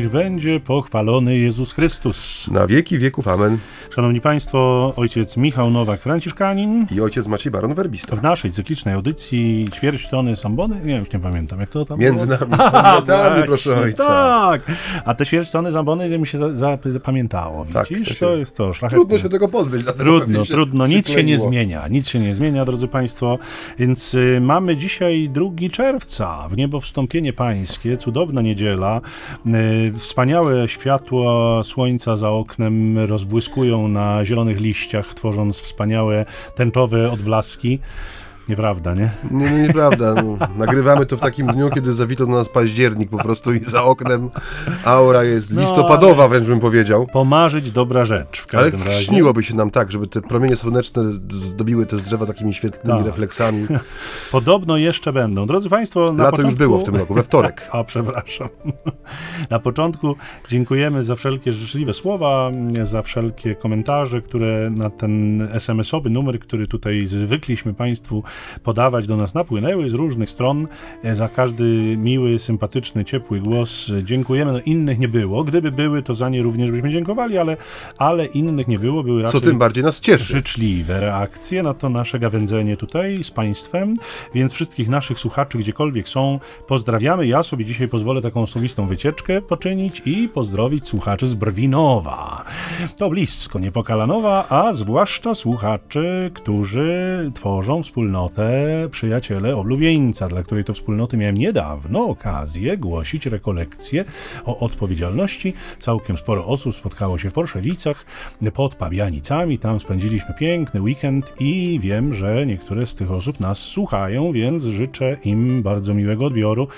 Niech będzie pochwalony Jezus Chrystus. Na wieki wieków, amen. Szanowni Państwo, ojciec Michał Nowak, Franciszkanin. I ojciec Maciej Baron Werbista. W naszej cyklicznej audycji ćwierć tony Sambony, nie już nie pamiętam, jak to tam Między było? nami, pomiotami, proszę ojca. Tak, a te ćwierć tony Sambony mi się za- zapamiętało, Tak, widzisz? to to, się- jest to szlachetne. Trudno się tego pozbyć. Trudno, trudno, nic się nie zmienia, nic się nie zmienia, drodzy Państwo, więc y, mamy dzisiaj 2 czerwca, w niebo wstąpienie pańskie, cudowna niedziela, y, wspaniałe światła słońca za oknem rozbłyskują na zielonych liściach, tworząc wspaniałe tęczowe odblaski. Nieprawda, nie? Nie, nie, nieprawda. No, nagrywamy to w takim dniu, kiedy zawito do nas październik po prostu i za oknem aura jest No, listopadowa, wręcz bym powiedział. Pomarzyć dobra rzecz Ale razie. śniłoby się nam tak, żeby te promienie słoneczne zdobiły te drzewa takimi świetlnymi Tak. refleksami. Podobno jeszcze będą. Drodzy Państwo, na Lato początku... już było w tym roku, we wtorek. A, przepraszam. Na początku dziękujemy za wszelkie życzliwe słowa, za wszelkie komentarze, które na ten SMS-owy numer, który tutaj zwykliśmy Państwu podawać, do nas napłynęły z różnych stron. E, Za każdy miły, sympatyczny, ciepły głos e, dziękujemy. No innych nie było. Gdyby były, to za nie również byśmy dziękowali, ale, ale innych nie było. Były Co raczej tym bardziej nas cieszy. życzliwe reakcje na to nasze gawędzenie tutaj z Państwem, więc wszystkich naszych słuchaczy, gdziekolwiek są, pozdrawiamy. Ja sobie dzisiaj pozwolę taką osobistą wycieczkę poczynić i pozdrowić słuchaczy z Brwinowa. To blisko, nie Pokalanowa, a zwłaszcza słuchaczy, którzy tworzą wspólnotę Przyjaciele Oblubieńca, dla której to wspólnoty miałem niedawno okazję głosić rekolekcje o odpowiedzialności. Całkiem sporo osób spotkało się w Porszewicach pod Pabianicami. Tam spędziliśmy piękny weekend i wiem, że niektóre z tych osób nas słuchają, więc życzę im bardzo miłego odbioru.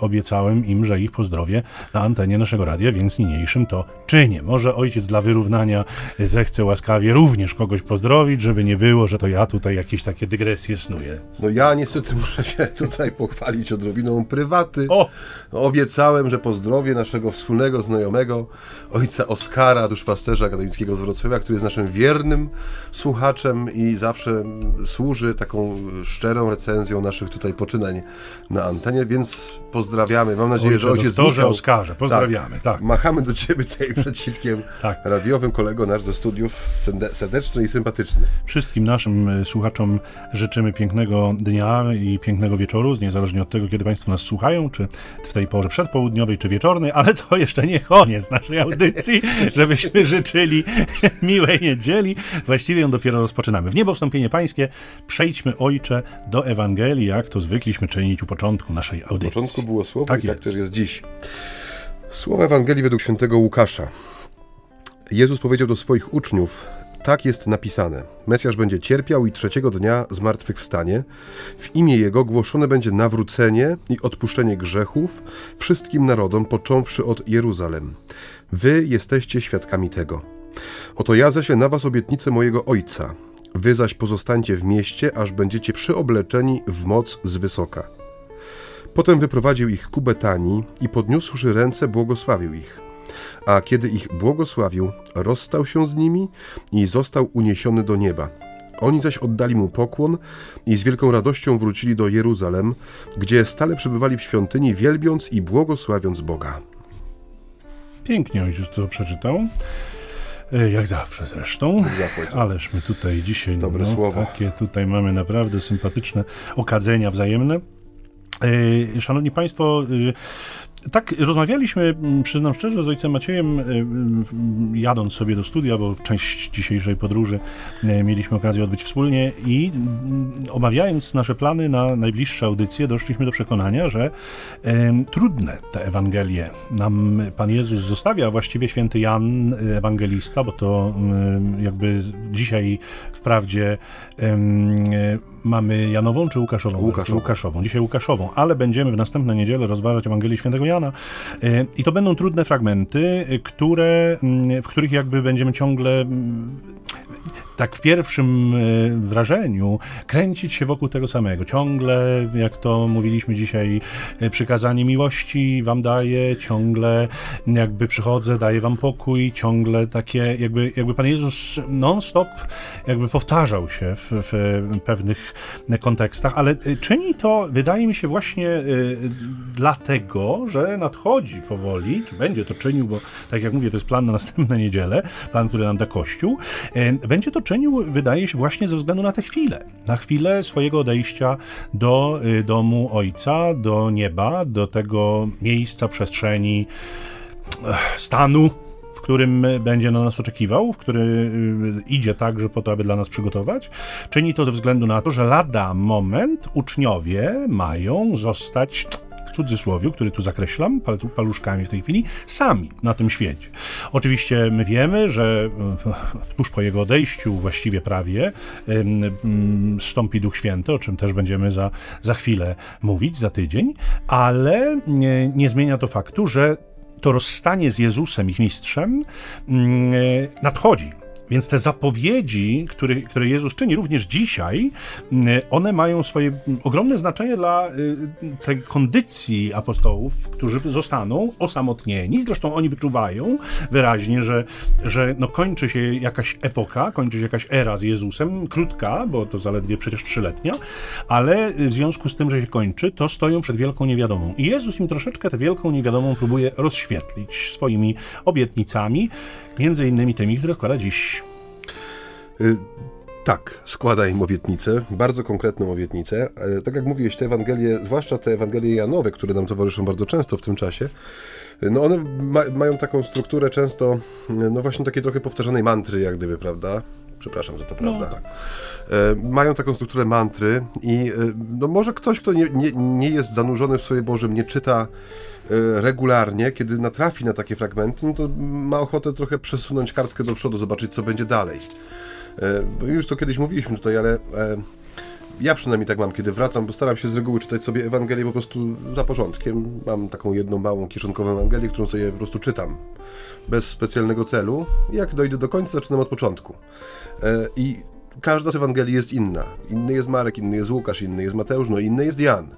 Obiecałem im, że ich pozdrowię na antenie naszego radia, więc niniejszym to czynię. Może ojciec dla wyrównania zechce łaskawie również kogoś pozdrowić, żeby nie było, że to ja tutaj jakieś takie dygresje snuję. No ja niestety muszę się tutaj pochwalić odrobiną prywaty. O! No, obiecałem, że pozdrowię naszego wspólnego znajomego, ojca Oskara, duszpasterza akademickiego z Wrocławia, który jest naszym wiernym słuchaczem i zawsze służy taką szczerą recenzją naszych tutaj poczynań na antenie, więc pozdrawiamy. Mam nadzieję, że ojciec doktorze Michał... Oskarze, pozdrawiamy, tak. Machamy do ciebie tutaj przed sitkiem Tak. radiowym, kolego nasz ze studiów, serdeczny i sympatyczny. Wszystkim naszym e, słuchaczom życzymy pięknego dnia i pięknego wieczoru, niezależnie od tego, kiedy Państwo nas słuchają, czy w tej porze przedpołudniowej, czy wieczornej, ale to jeszcze nie koniec naszej audycji, żebyśmy życzyli miłej niedzieli. Właściwie ją dopiero rozpoczynamy. W niebo wstąpienie pańskie, przejdźmy, ojcze, do Ewangelii, jak to zwykliśmy czynić u początku naszej audycji. Było słowo Tak i tak jest. też jest dziś. Słowa Ewangelii według świętego Łukasza. Jezus powiedział do swoich uczniów: Tak jest napisane. Mesjasz będzie cierpiał i trzeciego dnia zmartwychwstanie. W imię Jego głoszone będzie nawrócenie i odpuszczenie grzechów wszystkim narodom, począwszy od Jeruzalem. Wy jesteście świadkami tego. Oto ja ześlę na was obietnicę mojego Ojca. Wy zaś pozostańcie w mieście, aż będziecie przyobleczeni w moc z wysoka. Potem wyprowadził ich ku Betanii i podniósłszy ręce błogosławił ich. A kiedy ich błogosławił, rozstał się z nimi i został uniesiony do nieba. Oni zaś oddali mu pokłon i z wielką radością wrócili do Jeruzalem, gdzie stale przebywali w świątyni, wielbiąc i błogosławiąc Boga. Pięknie ojciec to przeczytał. E, Jak zawsze zresztą. Ależ my tutaj dzisiaj Dobre no, słowo. takie tutaj mamy naprawdę sympatyczne okadzenia wzajemne. E, Szanowni Państwo, e, tak rozmawialiśmy, m, przyznam szczerze, z ojcem Maciejem, e, m, jadąc sobie do studia, bo część dzisiejszej podróży e, mieliśmy okazję odbyć wspólnie i m, omawiając nasze plany na najbliższe audycje, doszliśmy do przekonania, że em, trudne te Ewangelie nam Pan Jezus zostawia, a właściwie święty Jan, e, ewangelista, bo to em, jakby dzisiaj wprawdzie e, mamy Janową czy Łukaszową? Łukaszową. Łukaszową. Dzisiaj Łukaszową, ale będziemy w następną niedzielę rozważać Ewangelię Świętego E, i to będą trudne fragmenty, e, które, mm, w których jakby będziemy ciągle mm, tak w pierwszym wrażeniu kręcić się wokół tego samego. Ciągle, jak to mówiliśmy dzisiaj, przykazanie miłości wam daje, ciągle jakby przychodzę, daję wam pokój, ciągle takie, jakby, jakby Pan Jezus non-stop jakby powtarzał się w, w pewnych kontekstach, ale czyni to, wydaje mi się, właśnie dlatego, że nadchodzi powoli, czy będzie to czynił, bo tak jak mówię, to jest plan na następne niedzielę, plan, który nam da Kościół, będzie to czynił, wydaje się, właśnie ze względu na tę chwilę, na chwilę swojego odejścia do y, domu Ojca, do nieba, do tego miejsca, przestrzeni, stanu, w którym będzie na nas oczekiwał, w który y, idzie także po to, aby dla nas przygotować. Czyni to ze względu na to, że lada moment uczniowie mają zostać w cudzysłowie, który tu zakreślam paluszkami w tej chwili, sami na tym świecie. Oczywiście my wiemy, że e, tuż po jego odejściu, właściwie prawie, stąpi Duch Święty, o czym też będziemy za, za chwilę mówić, za tydzień, ale nie, nie zmienia to faktu, że to rozstanie z Jezusem, ich mistrzem, mm, e, nadchodzi. Więc te zapowiedzi, które, które Jezus czyni również dzisiaj, mm, one mają swoje mm, ogromne znaczenie dla y, tej kondycji apostołów, którzy zostaną osamotnieni. Zresztą oni wyczuwają wyraźnie, że, że no kończy się jakaś epoka, kończy się jakaś era z Jezusem, krótka, bo to zaledwie przecież trzyletnia, ale w związku z tym, że się kończy, to stoją przed wielką niewiadomą. I Jezus im troszeczkę tę wielką niewiadomą próbuje rozświetlić swoimi obietnicami, między innymi tymi, które składa dziś. Y tak, składa im obietnicę, bardzo konkretną obietnicę. E, tak jak mówiłeś, te Ewangelie, zwłaszcza te Ewangelie Janowe, które nam towarzyszą bardzo często w tym czasie, no one ma, mają taką strukturę często, no właśnie takiej trochę powtarzanej mantry, jak gdyby, prawda? Przepraszam za to, prawda? No, tak. e, mają taką strukturę mantry i e, no może ktoś, kto nie, nie, nie jest zanurzony w sobie Bożym, nie czyta E, regularnie, kiedy natrafi na takie fragmenty, no to ma ochotę trochę przesunąć kartkę do przodu, zobaczyć, co będzie dalej. E, już to kiedyś mówiliśmy tutaj, ale e, ja przynajmniej tak mam, kiedy wracam, bo staram się z reguły czytać sobie Ewangelię po prostu za porządkiem. Mam taką jedną małą kieszonkową Ewangelię, którą sobie po prostu czytam. Bez specjalnego celu. Jak dojdę do końca, zaczynam od początku. I każda z Ewangelii jest inna. Inny jest Marek, inny jest Łukasz, inny jest Mateusz, no inny jest Jan.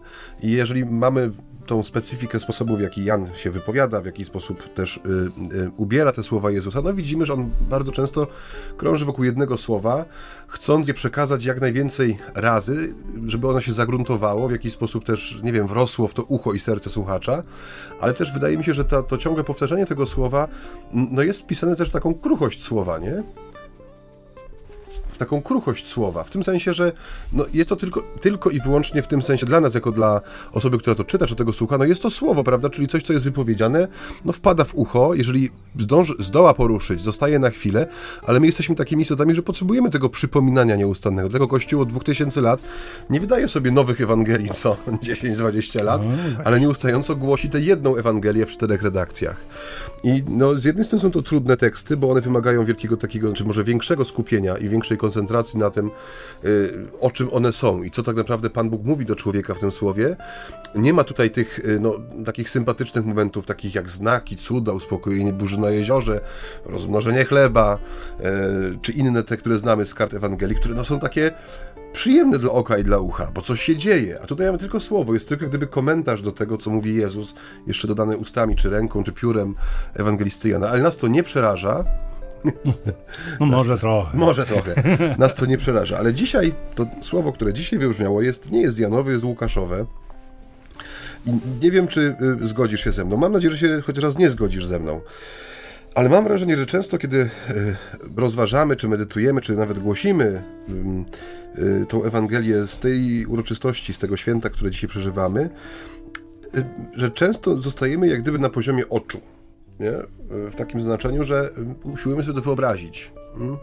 I jeżeli mamy tą specyfikę sposobu, w jaki Jan się wypowiada, w jaki sposób też y, y, ubiera te słowa Jezusa, no widzimy, że on bardzo często krąży wokół jednego słowa, chcąc je przekazać jak najwięcej razy, żeby ono się zagruntowało, w jakiś sposób też, nie wiem, wrosło w to ucho i serce słuchacza, ale też wydaje mi się, że to, to ciągłe powtarzanie tego słowa, no jest wpisane też w taką kruchość słowa, nie? Taką kruchość słowa, w tym sensie, że no, jest to tylko, tylko i wyłącznie w tym sensie dla nas, jako dla osoby, która to czyta, czy tego słucha, no jest to słowo, prawda, czyli coś, co jest wypowiedziane, no wpada w ucho, jeżeli zdąży, zdoła poruszyć, zostaje na chwilę, ale my jesteśmy takimi istotami, że potrzebujemy tego przypominania nieustannego. Tego Kościół od 2000 lat nie wydaje sobie nowych Ewangelii co 10-20 lat, no ale nieustająco głosi tę jedną Ewangelię w czterech redakcjach. I no, z jednej strony są to trudne teksty, bo one wymagają wielkiego takiego, czy może większego skupienia i większej koncentracji na tym, y, o czym one są i co tak naprawdę Pan Bóg mówi do człowieka w tym słowie. Nie ma tutaj tych y, no, takich sympatycznych momentów, takich jak znaki, cuda, uspokojenie burzy na jeziorze, rozmnożenie chleba, y, czy inne te, które znamy z kart Ewangelii, które no, są takie przyjemne dla oka i dla ucha, bo coś się dzieje. A tutaj mamy tylko słowo, jest tylko gdyby komentarz do tego, co mówi Jezus, jeszcze dodany ustami, czy ręką, czy piórem ewangelisty Jana. Ale nas to nie przeraża, no może trochę. Może trochę. Nas to nie przeraża. Ale dzisiaj, to słowo, które dzisiaj wybrzmiało, jest, nie jest Janowe, jest Łukaszowe. I nie wiem, czy y, zgodzisz się ze mną. Mam nadzieję, że się chociaż raz nie zgodzisz ze mną. Ale mam wrażenie, że często, kiedy y, rozważamy, czy medytujemy, czy nawet głosimy y, tą Ewangelię z tej uroczystości, z tego święta, które dzisiaj przeżywamy, że często zostajemy jak gdyby na poziomie oczu nie? w takim znaczeniu, że usiłujemy sobie to wyobrazić. Hmm?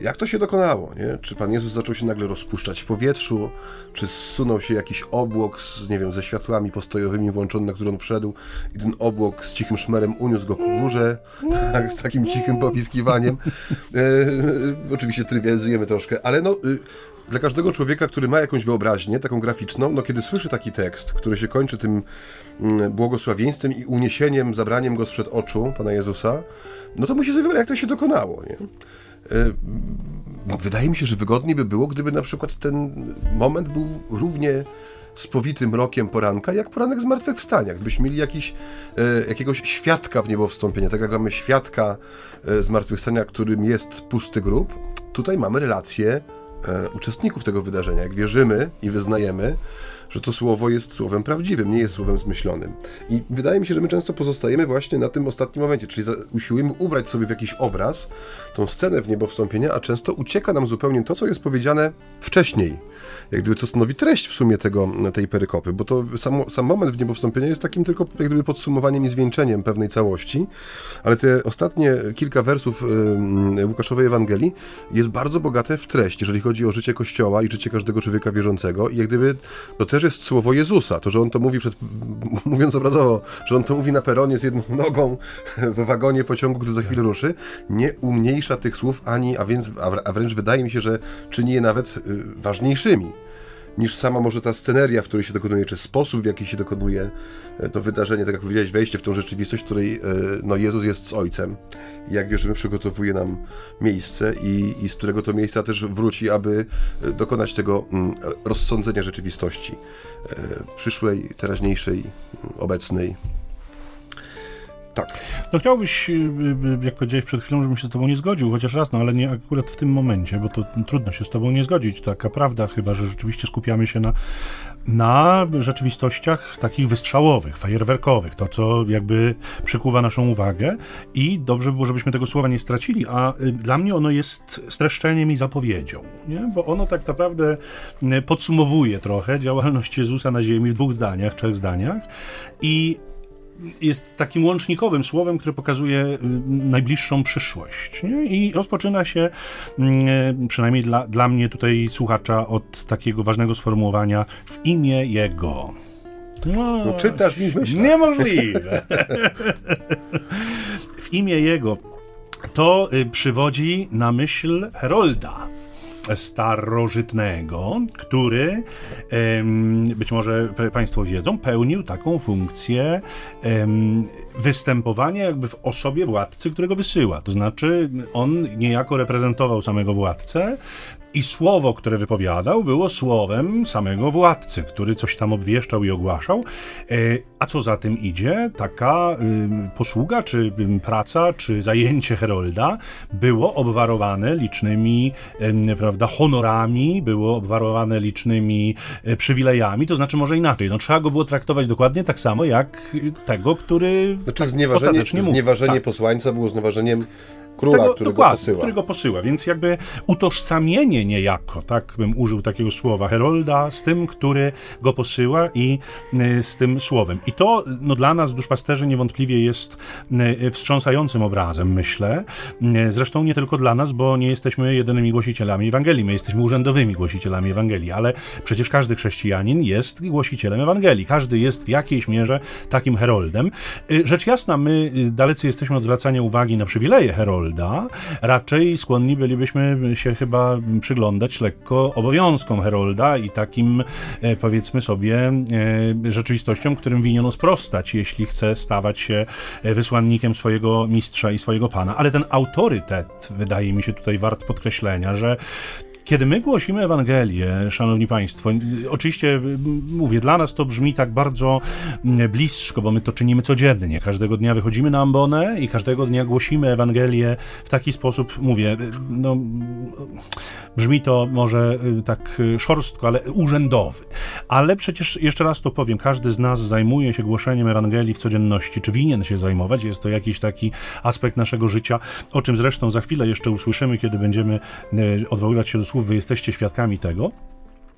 Jak to się dokonało? Nie? Czy Pan Jezus zaczął się nagle rozpuszczać w powietrzu? Czy zsunął się jakiś obłok z, nie wiem, ze światłami postojowymi włączony, na który on wszedł i ten obłok z cichym szmerem uniósł go ku górze, tak, z takim cichym popiskiwaniem? E, oczywiście trywializujemy troszkę, ale no, y, dla każdego człowieka, który ma jakąś wyobraźnię, taką graficzną, no kiedy słyszy taki tekst, który się kończy tym mm, błogosławieństwem i uniesieniem, zabraniem go sprzed oczu Pana Jezusa, no to musi sobie wyobrazić, jak to się dokonało, nie? E, wydaje mi się, że wygodniej by było, gdyby na przykład ten moment był równie spowitym rokiem poranka, jak poranek zmartwychwstania. Gdybyśmy mieli jakiś, e, jakiegoś świadka w niebo wstąpienia, tak jak mamy świadka e, zmartwychwstania, którym jest pusty grób, tutaj mamy relację uczestników tego wydarzenia. Jak wierzymy i wyznajemy, że to słowo jest słowem prawdziwym, nie jest słowem zmyślonym. I wydaje mi się, że my często pozostajemy właśnie na tym ostatnim momencie, czyli usiłujemy ubrać sobie w jakiś obraz tą scenę w niebo wstąpienia, a często ucieka nam zupełnie to, co jest powiedziane wcześniej. Jak gdyby co stanowi treść w sumie tego, tej perykopy, bo to sam, sam moment w niebo wstąpienia jest takim tylko jak gdyby podsumowaniem i zwieńczeniem pewnej całości, ale te ostatnie kilka wersów y, Łukaszowej Ewangelii jest bardzo bogate w treść, jeżeli chodzi o życie Kościoła i życie każdego człowieka wierzącego i jak gdyby to też jest słowo Jezusa, to, że on to mówi przed, mówiąc obrazowo, że on to mówi na peronie z jedną nogą w wagonie pociągu, który za chwilę ruszy, nie umniejsza tych słów ani, a więc, a wręcz wydaje mi się, że czyni je nawet y, ważniejszymi niż sama może ta sceneria, w której się dokonuje, czy sposób, w jaki się dokonuje e, to wydarzenie, tak jak powiedziałeś, wejście w tą rzeczywistość, w której e, no, Jezus jest z Ojcem. Jak wierzymy, przygotowuje nam miejsce i, i z którego to miejsca też wróci, aby e, dokonać tego mm, rozsądzenia rzeczywistości przyszłej, teraźniejszej, obecnej. Tak. No chciałbyś, y, y, jak powiedziałeś przed chwilą, żebym się z tobą nie zgodził, chociaż raz, no ale nie akurat w tym momencie, bo to trudno się z tobą nie zgodzić, taka prawda, chyba, że rzeczywiście skupiamy się na, na rzeczywistościach takich wystrzałowych, fajerwerkowych, to co jakby przykuwa naszą uwagę i dobrze by było, żebyśmy tego słowa nie stracili, a y, dla mnie ono jest streszczeniem i zapowiedzią, nie? bo ono tak naprawdę podsumowuje trochę działalność Jezusa na ziemi w dwóch zdaniach, trzech zdaniach i jest takim łącznikowym słowem, które pokazuje y, najbliższą przyszłość. Nie? I rozpoczyna się, mm, przynajmniej dla, dla mnie tutaj słuchacza, od takiego ważnego sformułowania w imię Jego. No, no czytasz mi myśl. Niemożliwe. w imię Jego. To y, przywodzi na myśl Herolda starożytnego, który być może Państwo wiedzą, pełnił taką funkcję występowania jakby w osobie władcy, którego wysyła. To znaczy, on niejako reprezentował samego władcę, i słowo, które wypowiadał, było słowem samego władcy, który coś tam obwieszczał i ogłaszał. E, a co za tym idzie, taka posługa, czy praca, czy zajęcie Herolda było obwarowane licznymi prawda, honorami, było obwarowane licznymi e, przywilejami, to znaczy może inaczej, no, trzeba go było traktować dokładnie tak samo jak tego, który znaczy, tak znieważenie, znieważenie tak. posłańca było znieważeniem króla, tego, który go posyła. który go posyła. Więc jakby utożsamienie niejako, tak bym użył takiego słowa, Herolda z tym, który go posyła i y, z tym słowem. I to no, dla nas, duszpasterzy, niewątpliwie jest y, wstrząsającym obrazem, myślę. Y, zresztą nie tylko dla nas, bo nie jesteśmy jedynymi głosicielami Ewangelii, my jesteśmy urzędowymi głosicielami Ewangelii, ale przecież każdy chrześcijanin jest głosicielem Ewangelii. Każdy jest w jakiejś mierze takim heroldem. Rzecz jasna, my dalecy jesteśmy od zwracania uwagi na przywileje herolda, Raczej skłonni bylibyśmy się chyba przyglądać lekko obowiązkom Herolda i takim, e, powiedzmy sobie, e, rzeczywistościom, którym winiono sprostać, jeśli chce stawać się e, wysłannikiem swojego mistrza i swojego pana. Ale ten autorytet, wydaje mi się tutaj wart podkreślenia, że kiedy my głosimy Ewangelię, szanowni państwo, oczywiście mówię, dla nas to brzmi tak bardzo blisko, bo my to czynimy codziennie. Każdego dnia wychodzimy na ambonę i każdego dnia głosimy Ewangelię w taki sposób, mówię, no, brzmi to może y, tak y, szorstko, ale urzędowy. Ale przecież jeszcze raz to powiem, każdy z nas zajmuje się głoszeniem Ewangelii w codzienności, czy winien się zajmować, jest to jakiś taki aspekt naszego życia, o czym zresztą za chwilę jeszcze usłyszymy, kiedy będziemy y, odwoływać się do słów, wy jesteście świadkami tego.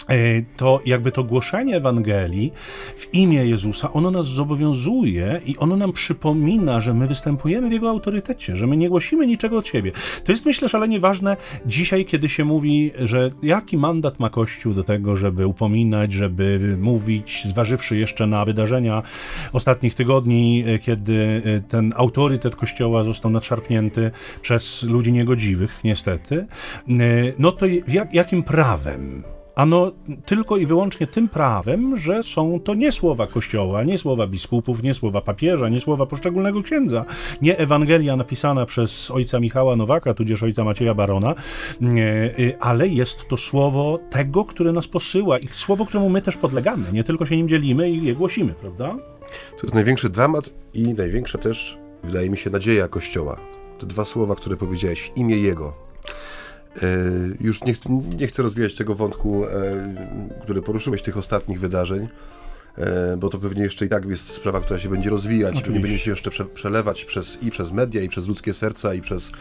E, to jakby to głoszenie Ewangelii w imię Jezusa, ono nas zobowiązuje i ono nam przypomina, że my występujemy w Jego autorytecie, że my nie głosimy niczego od siebie. To jest myślę szalenie ważne dzisiaj, kiedy się mówi, że jaki mandat ma Kościół do tego, żeby upominać, żeby mówić, zważywszy jeszcze na wydarzenia ostatnich tygodni, e, kiedy e, ten autorytet Kościoła został nadszarpnięty przez ludzi niegodziwych, niestety, no to jak, jakim prawem Ano tylko i wyłącznie tym prawem, że są to nie słowa Kościoła, nie słowa biskupów, nie słowa papieża, nie słowa poszczególnego księdza, nie Ewangelia napisana przez ojca Michała Nowaka, tudzież ojca Macieja Barona, y, ale jest to słowo tego, który nas posyła i słowo, któremu my też podlegamy, nie tylko się nim dzielimy i je głosimy, prawda? To jest największy dramat i największa też, wydaje mi się, nadzieja Kościoła. Te dwa słowa, które powiedziałeś, imię Jego. E, już nie, nie, chcę rozwijać tego wątku, e, który poruszyłeś, tych ostatnich wydarzeń, e, bo to pewnie jeszcze i tak jest sprawa, która się będzie rozwijać, Oczywiście. pewnie będzie się jeszcze prze, przelewać przez, i przez media, i przez ludzkie serca, i przez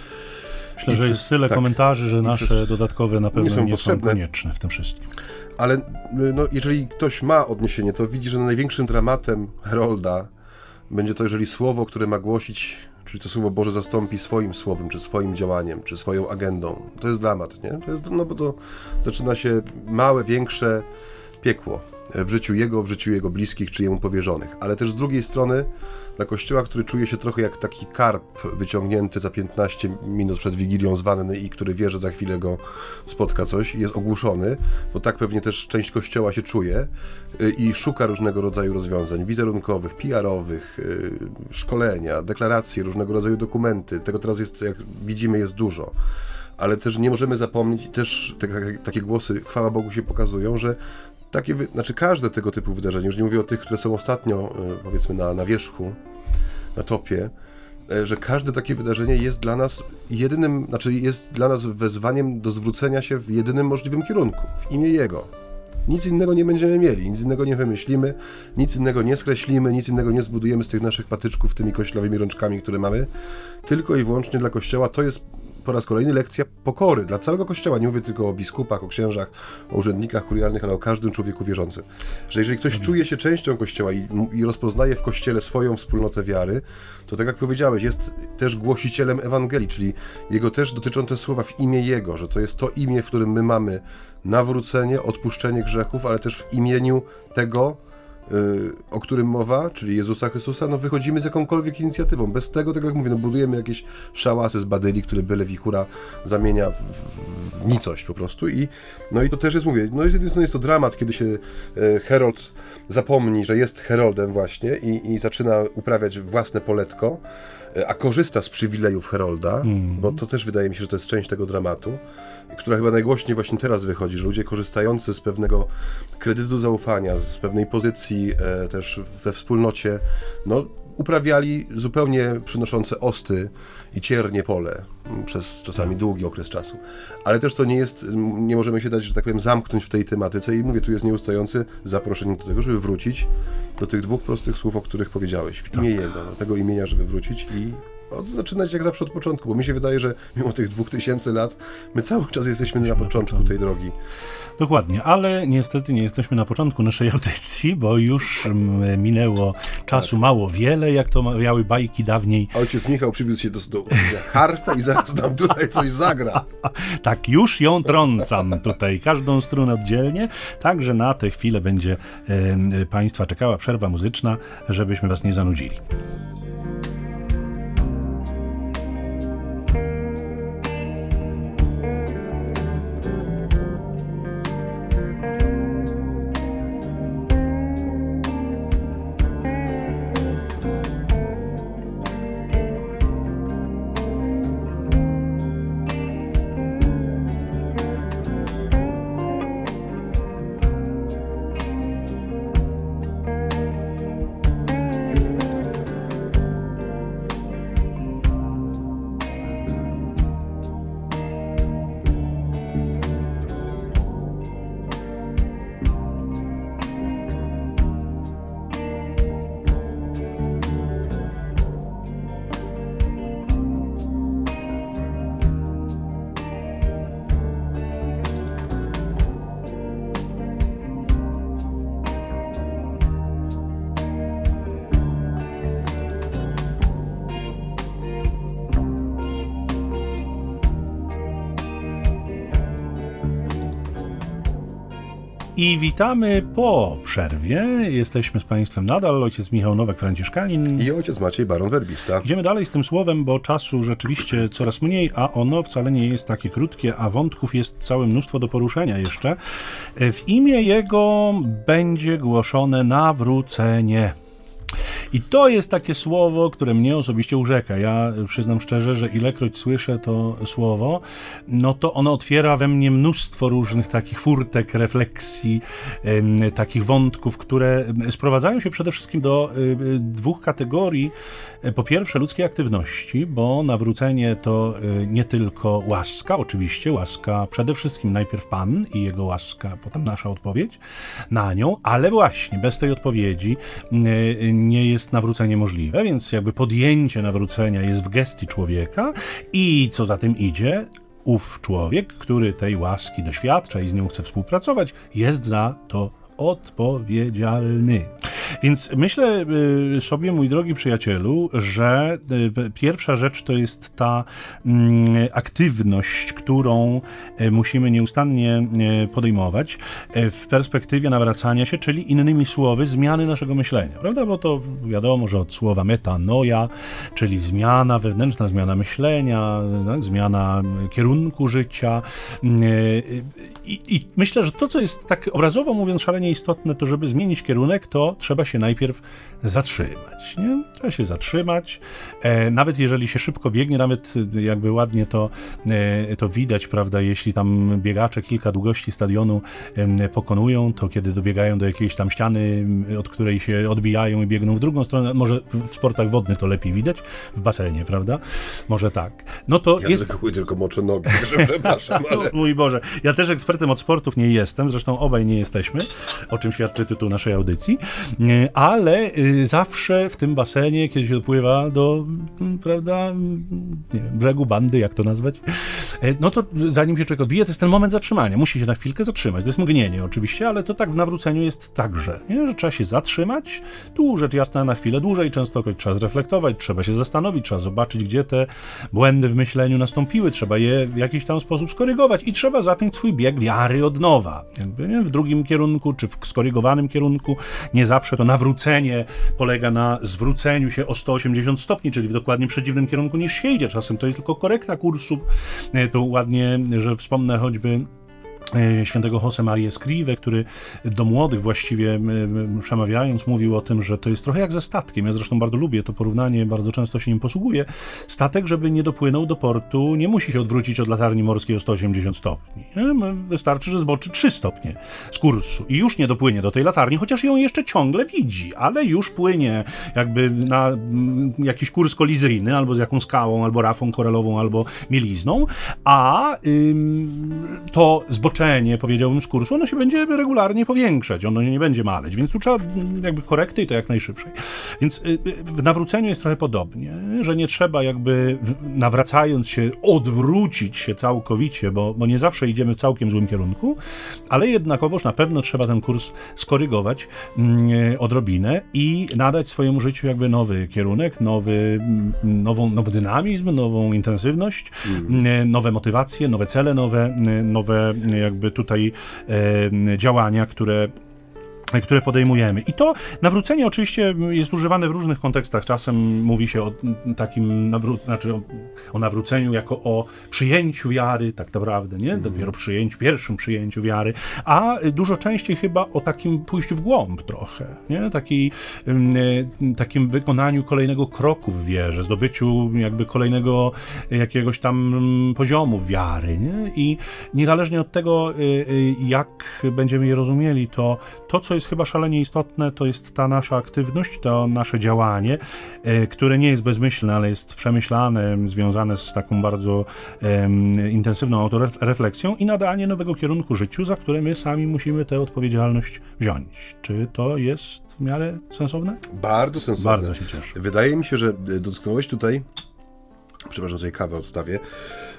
Myślę, że jest tyle tak, komentarzy, że nasze dodatkowe na pewno nie są, nie są konieczne w tym wszystkim. Ale no, jeżeli ktoś ma odniesienie, to widzi, że największym dramatem Herolda będzie to, jeżeli słowo, które ma głosić Czyli to Słowo Boże zastąpi swoim słowem, czy swoim działaniem, czy swoją agendą. To jest dramat, nie? To jest, no bo to zaczyna się małe, większe piekło w życiu jego, w życiu jego bliskich, czy jemu powierzonych. Ale też z drugiej strony dla kościoła, który czuje się trochę jak taki karp wyciągnięty za 15 minut przed Wigilią z wanny i który wie, że za chwilę go spotka coś, jest ogłuszony, bo tak pewnie też część kościoła się czuje y, i szuka różnego rodzaju rozwiązań wizerunkowych, PR-owych, y, szkolenia, deklaracje, różnego rodzaju dokumenty. Tego teraz jest, jak widzimy, jest dużo ale też nie możemy zapomnieć, też te, takie głosy, chwała Bogu, się pokazują, że takie, znaczy każde tego typu wydarzenie, już nie mówię o tych, które są ostatnio, e, powiedzmy, na, na wierzchu, na topie, e, że każde takie wydarzenie jest dla nas jedynym, znaczy jest dla nas wezwaniem do zwrócenia się w jedynym możliwym kierunku, w imię Jego. Nic innego nie będziemy mieli, nic innego nie wymyślimy, nic innego nie skreślimy, nic innego nie zbudujemy z tych naszych patyczków tymi koślawymi rączkami, które mamy. Tylko i wyłącznie dla Kościoła to jest po raz kolejny lekcja pokory dla całego Kościoła. Nie mówię tylko o biskupach, o księżach, o urzędnikach kurialnych, ale o każdym człowieku wierzącym. Że jeżeli ktoś czuje się częścią Kościoła i, i rozpoznaje w Kościele swoją wspólnotę wiary, to tak jak powiedziałeś, jest też głosicielem Ewangelii, czyli jego też dotyczą te słowa w imię Jego, że to jest to imię, w którym my mamy nawrócenie, odpuszczenie grzechów, ale też w imieniu tego, o którym mowa, czyli Jezusa Chrystusa, no wychodzimy z jakąkolwiek inicjatywą. Bez tego, tak jak mówię, no budujemy jakieś szałasy z badyli, które byle wichura zamienia w, w, nicość po prostu i no i to też jest, mówię, no jest, no jest to dramat, kiedy się e, Herold zapomni, że jest Heroldem właśnie i, i zaczyna uprawiać własne poletko, a korzysta z przywilejów Herolda, mm. bo to też wydaje mi się, że to jest część tego dramatu która chyba najgłośniej właśnie teraz wychodzi, że ludzie korzystający z pewnego kredytu zaufania, z pewnej pozycji e, też we wspólnocie, no uprawiali zupełnie przynoszące osty i ciernie pole przez czasami długi okres czasu. Ale też to nie jest, nie możemy się dać, że tak powiem, zamknąć w tej tematyce i mówię, tu jest nieustający zaproszenie do tego, żeby wrócić do tych dwóch prostych słów, o których powiedziałeś, w imię tak. Jego, do tego imienia, żeby wrócić i od, zaczynać jak zawsze od początku, bo mi się wydaje, że mimo tych dwóch tysięcy lat, my cały czas jesteśmy, na początku tej drogi. Dokładnie, ale niestety nie jesteśmy na początku naszej audycji, bo już minęło czasu tak. mało wiele, jak to miały bajki dawniej. Ojciec Michał przywiózł się do, do harfę i zaraz nam tutaj coś zagra. tak, już ją trącam tutaj, każdą strunę oddzielnie, także na tę chwilę będzie e, Państwa czekała przerwa muzyczna, żebyśmy Was nie zanudzili. Witamy po przerwie. Jesteśmy z Państwem nadal. Ojciec Michał Nowak, Franciszkanin. I ojciec Maciej Baron Werbista. Idziemy dalej z tym słowem, bo czasu rzeczywiście coraz mniej, a ono wcale nie jest takie krótkie, a wątków jest całe mnóstwo do poruszenia jeszcze. W imię Jego będzie głoszone nawrócenie. I to jest takie słowo, które mnie osobiście urzeka. Ja przyznam szczerze, że ilekroć słyszę to słowo, no to ono otwiera we mnie mnóstwo różnych takich furtek, refleksji, takich wątków, które sprowadzają się przede wszystkim do y, dwóch kategorii. Po pierwsze, ludzkiej aktywności, bo nawrócenie to y, nie tylko łaska, oczywiście, łaska przede wszystkim najpierw Pan i Jego łaska, potem nasza odpowiedź na nią, ale właśnie bez tej odpowiedzi y, nie jest jest nawrócenie możliwe, więc jakby podjęcie nawrócenia jest w gestii człowieka i co za tym idzie, ów człowiek, który tej łaski doświadcza i z nią chce współpracować, jest za to odpowiedzialny. Więc myślę y, sobie, mój drogi przyjacielu, że y, pierwsza rzecz to jest ta mm, aktywność, którą y, musimy nieustannie podejmować w perspektywie nawracania się, czyli innymi słowy, zmiany naszego myślenia, prawda? Bo to wiadomo, że od słowa metanoja, czyli zmiana wewnętrzna, zmiana myślenia, tak? zmiana kierunku życia. I, I myślę, że to, co jest tak obrazowo mówiąc szalenie istotne, to żeby zmienić kierunek, to trzeba trzeba się najpierw zatrzymać. Nie? Trzeba się zatrzymać. E, nawet jeżeli się szybko biegnie, nawet jakby ładnie to, e, to widać, prawda, jeśli tam biegacze kilka długości stadionu e, pokonują, to kiedy dobiegają do jakiejś tam ściany, od której się odbijają i biegną w drugą stronę, może w sportach wodnych to lepiej widać, w basenie, prawda? Może tak. No to ja jest... zwykły tylko moczę nogi, przepraszam, ale... Mój Boże, ja też ekspertem od sportów nie jestem, zresztą obaj nie jesteśmy, o czym świadczy tytuł naszej audycji. E, ale y, zawsze w tym basenie, kiedy się dopływa do, mm, prawda, nie wiem, brzegu bandy, jak to nazwać, e, no to zanim się człowiek odbije, to jest ten moment zatrzymania. Musi się na chwilkę zatrzymać. To jest mgnienie oczywiście, ale to tak w nawróceniu jest także, nie? że trzeba się zatrzymać, tu rzecz jasna na chwilę dłużej, często trzeba zreflektować, trzeba się zastanowić, trzeba zobaczyć, gdzie te błędy w myśleniu nastąpiły, trzeba je w jakiś tam sposób skorygować i trzeba zacząć swój bieg wiary od nowa. Jakby? W drugim kierunku, czy w skorygowanym kierunku, nie zawsze to nawrócenie polega na zwróceniu się o 180 stopni, czyli w dokładnie przeciwnym kierunku niż się idzie. Czasem to jest tylko korekta kursu. E, to ładnie, że wspomnę choćby świętego Jose Maria Escrive, który do młodych właściwie przemawiając mówił o tym, że to jest trochę jak ze statkiem. Ja zresztą bardzo lubię to porównanie, bardzo często się nim posługuję. Statek, żeby nie dopłynął do portu, nie musi się odwrócić od latarni morskiej o 180 stopni. Wystarczy, że zboczy 3 stopnie z kursu i już nie dopłynie do tej latarni, chociaż ją jeszcze ciągle widzi, ale już płynie jakby na jakiś kurs kolizyjny, albo z jakąś skałą, albo rafą koralową, albo mielizną, a ym, to zboczenie powiedziałbym, z kursu, ono się będzie regularnie powiększać, ono nie będzie maleć, więc tu trzeba jakby korekty i to jak najszybciej. Więc y, y, w nawróceniu jest trochę podobnie, że nie trzeba jakby nawracając się odwrócić się całkowicie, bo, bo nie zawsze idziemy w całkiem złym kierunku, ale jednakowoż na pewno trzeba ten kurs skorygować mm, odrobinę i nadać swojemu życiu jakby nowy kierunek, nowy, mm, nową, nowy dynamizm, nową intensywność, mm. nowe motywacje, nowe cele, nowe, nowe jakby jakby tutaj działania, które które podejmujemy. I to nawrócenie oczywiście jest używane w różnych kontekstach. Czasem mówi się o takim nawró- znaczy o, o, nawróceniu jako o przyjęciu wiary, tak naprawdę, nie? Mhm. Dopiero przyjęciu, pierwszym przyjęciu wiary, a dużo częściej chyba o takim pójściu w głąb trochę, nie? Taki, y, takim wykonaniu kolejnego kroku w wierze, zdobyciu jakby kolejnego jakiegoś tam poziomu wiary, nie? I niezależnie od tego, y, y, jak będziemy je rozumieli, to to, co jest jest chyba szalenie istotne, to jest ta nasza aktywność, to nasze działanie, e, które nie jest bezmyślne, ale jest przemyślane, związane z taką bardzo um, intensywną autorefleksją i nadanie nowego kierunku życiu, za które my sami musimy tę odpowiedzialność wziąć. Czy to jest w miarę sensowne? Bardzo sensowne. Bardzo się cieszę. Wydaje mi się, że e, dotknąłeś tutaj, przepraszam, sobie kawę odstawię,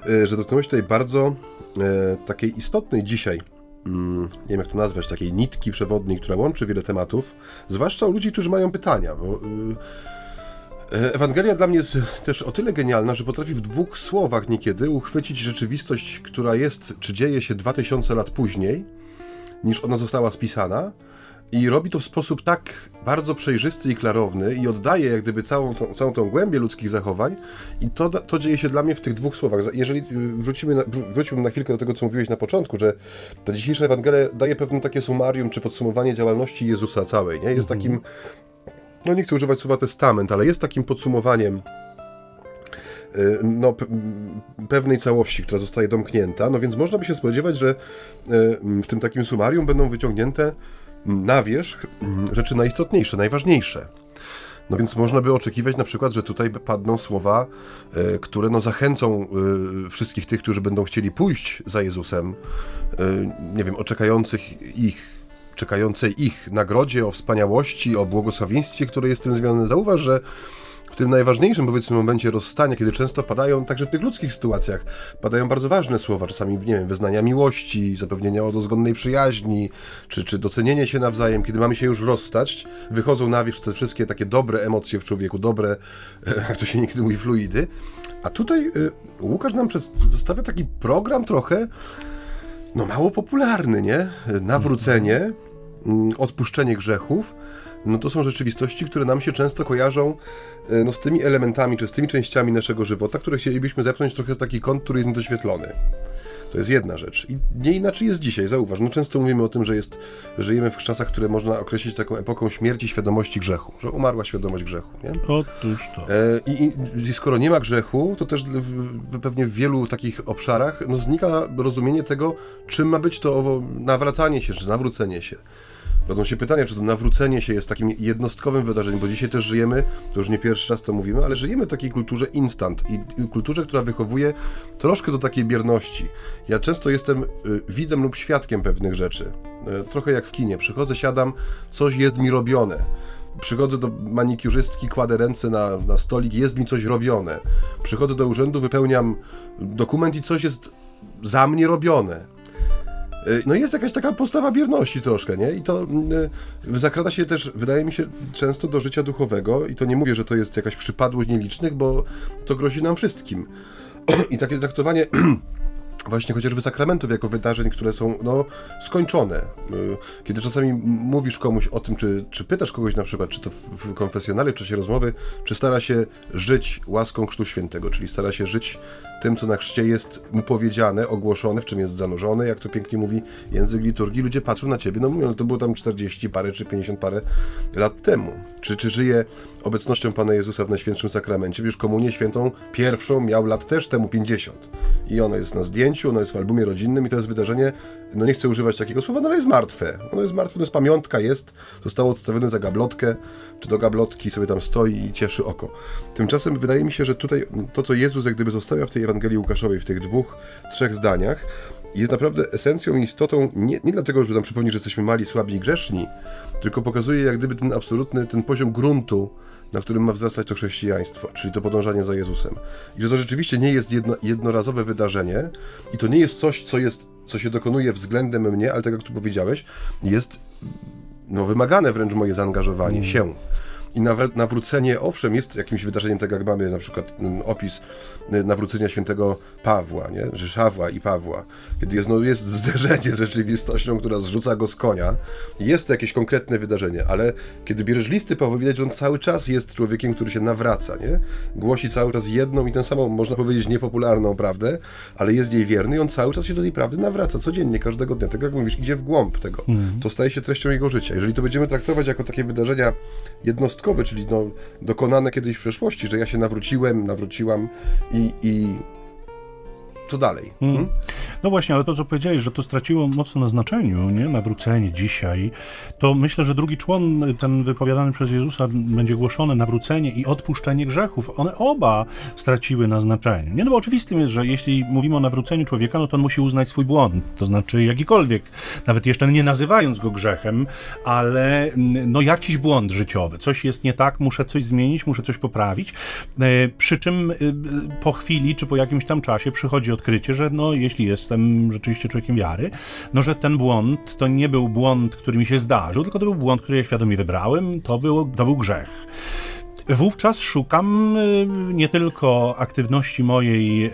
e, że dotknąłeś tutaj bardzo e, takiej istotnej dzisiaj nie wiem jak to nazwać, takiej nitki przewodniej, która łączy wiele tematów, zwłaszcza u ludzi, którzy mają pytania, bo y, e, Ewangelia dla mnie jest też o tyle genialna, że potrafi w dwóch słowach niekiedy uchwycić rzeczywistość, która jest, czy dzieje się 2000 lat później, niż ona została spisana. I robi to w sposób tak bardzo przejrzysty i klarowny i oddaje jak gdyby całą tą, całą tą głębię ludzkich zachowań i to, to dzieje się dla mnie w tych dwóch słowach. Jeżeli y, wrócimy na, wróciłbym na chwilkę do tego, co mówiłeś na początku, że ta dzisiejsza Ewangelia daje pewne takie sumarium czy podsumowanie działalności Jezusa całej, nie? Jest mhm. takim, no nie chcę używać słowa testament, ale jest takim podsumowaniem y, no, pewnej całości, która zostaje domknięta, no więc można by się spodziewać, że y, w tym takim sumarium będą wyciągnięte na wierzch mm, rzeczy najistotniejsze, najważniejsze. No więc można by oczekiwać na przykład, że tutaj padną słowa, e, które no zachęcą e, wszystkich tych, którzy będą chcieli pójść za Jezusem, e, nie wiem, oczekających ich, czekającej ich nagrodzie, o wspaniałości, o błogosławieństwie, które jest z tym związane. Zauważ, że w tym najważniejszym, powiedzmy, momencie rozstania, kiedy często padają, także w tych ludzkich sytuacjach, padają bardzo ważne słowa, czasami, nie wiem, wyznania miłości, zapewnienia o dozgodnej przyjaźni, czy, czy docenienie się nawzajem, kiedy mamy się już rozstać, wychodzą na wierzch te wszystkie takie dobre emocje w człowieku, dobre, jak to się niekiedy mówi, fluidy. A tutaj y, Łukasz nam przedstawia taki program trochę, no mało popularny, nie? Nawrócenie, mm, odpuszczenie grzechów, no to są rzeczywistości, które nam się często kojarzą e, no, z tymi elementami, czy z tymi częściami naszego żywota, które chcielibyśmy zepchnąć trochę w taki kąt, który jest niedoświetlony. To jest jedna rzecz. I nie inaczej jest dzisiaj, zauważ. No często mówimy o tym, że jest, żyjemy w czasach, które można określić taką epoką śmierci świadomości grzechu, że umarła świadomość grzechu. Nie? Otóż to. E, i, i, skoro nie ma grzechu, to też w, pewnie w wielu takich obszarach no, znika rozumienie tego, czym ma być to owo nawracanie się, czy nawrócenie się. Rodzą się pytania, czy to nawrócenie się jest takim jednostkowym wydarzeniem, bo dzisiaj też żyjemy, to już nie pierwszy raz to mówimy, ale żyjemy w takiej kulturze instant i kulturze, która wychowuje troszkę do takiej bierności. Ja często jestem y, widzem lub świadkiem pewnych rzeczy. Y, trochę jak w kinie. Przychodzę, siadam, coś jest mi robione. Przychodzę do manikiurzystki, kładę ręce na, na stolik, jest mi coś robione. Przychodzę do urzędu, wypełniam dokument i coś jest za mnie robione no jest jakaś taka postawa bierności troszkę, nie? I to y, zakrada się też, wydaje mi się, często do życia duchowego i to nie mówię, że to jest jakaś przypadłość nielicznych, bo to grozi nam wszystkim. I takie traktowanie właśnie chociażby sakramentów jako wydarzeń, które są no, skończone. Y, kiedy czasami mówisz komuś o tym, czy, czy pytasz kogoś na przykład, czy to w konfesjonale, w czasie rozmowy, czy stara się żyć łaską Chrztu Świętego, czyli stara się żyć tym, co na chrzcie jest mu powiedziane, ogłoszone, w czym jest zanurzone, jak to pięknie mówi język liturgii, ludzie patrzą na ciebie, no mówią, no to było tam 40 parę czy 50 parę lat temu. Czy, czy żyje obecnością Pana Jezusa w Najświętszym Sakramencie? Już komunię świętą pierwszą miał lat też temu 50. I ono jest na zdjęciu, ono jest w albumie rodzinnym i to jest wydarzenie, no nie chcę używać takiego słowa, no ale jest martwe. Ono jest martwe, to jest pamiątka, jest, zostało odstawione za gablotkę, czy do gablotki sobie tam stoi i cieszy oko. Tymczasem wydaje mi się, że tutaj to, co Jezus jak gdyby zostawia w tej Ewangelii Łukaszowej, w tych dwóch, trzech zdaniach, jest naprawdę esencją i istotą, nie, nie dlatego, że nam przypomni, że jesteśmy mali, słabi i grzeszni, tylko pokazuje jak gdyby ten absolutny, ten poziom gruntu, na którym ma wzrastać to chrześcijaństwo, czyli to podążanie za Jezusem. I że to rzeczywiście nie jest jedno, jednorazowe wydarzenie i to nie jest coś, co, jest, co się dokonuje względem mnie, ale tak jak tu powiedziałeś, jest no, wymagane wręcz moje zaangażowanie mm. się. I nawrócenie, owszem, jest jakimś wydarzeniem, tak jak mamy na przykład mm, opis y, nawrócenia świętego Pawła, nie? że Szawła i Pawła, kiedy jest, no, jest zderzenie z rzeczywistością, która zrzuca go z konia. Jest to jakieś konkretne wydarzenie, ale kiedy bierzesz listy Pawła, widać, że on cały czas jest człowiekiem, który się nawraca, nie? Głosi cały czas jedną i tę samą, można powiedzieć, niepopularną prawdę, ale jest jej wierny i on cały czas się do tej prawdy nawraca, codziennie, każdego dnia. Tak jak mówisz, idzie w głąb tego. Mm. To staje się treścią jego życia. Jeżeli to będziemy traktować jako takie wydarzenia jednostkowe, czyli no, dokonane kiedyś w przeszłości, że ja się nawróciłem, nawróciłam i, i co dalej? Hmm. Hmm? No właśnie, ale to, co powiedziałeś, że to straciło mocno na znaczeniu, nie? Nawrócenie dzisiaj, to myślę, że drugi człon, ten wypowiadany przez Jezusa, będzie głoszony, nawrócenie i odpuszczenie grzechów. One oba straciły na znaczeniu. Nie, no bo oczywistym jest, że jeśli mówimy o nawróceniu człowieka, no to on musi uznać swój błąd, to znaczy jakikolwiek, nawet jeszcze nie nazywając go grzechem, ale no jakiś błąd życiowy, coś jest nie tak, muszę coś zmienić, muszę coś poprawić, e, przy czym e, po chwili, czy po jakimś tam czasie przychodzi odkrycie, że no, jeśli jestem rzeczywiście człowiekiem wiary, no, że ten błąd to nie był błąd, który mi się zdarzył, tylko to był błąd, który ja świadomie wybrałem, to był, to był grzech. Wówczas szukam y, nie tylko aktywności mojej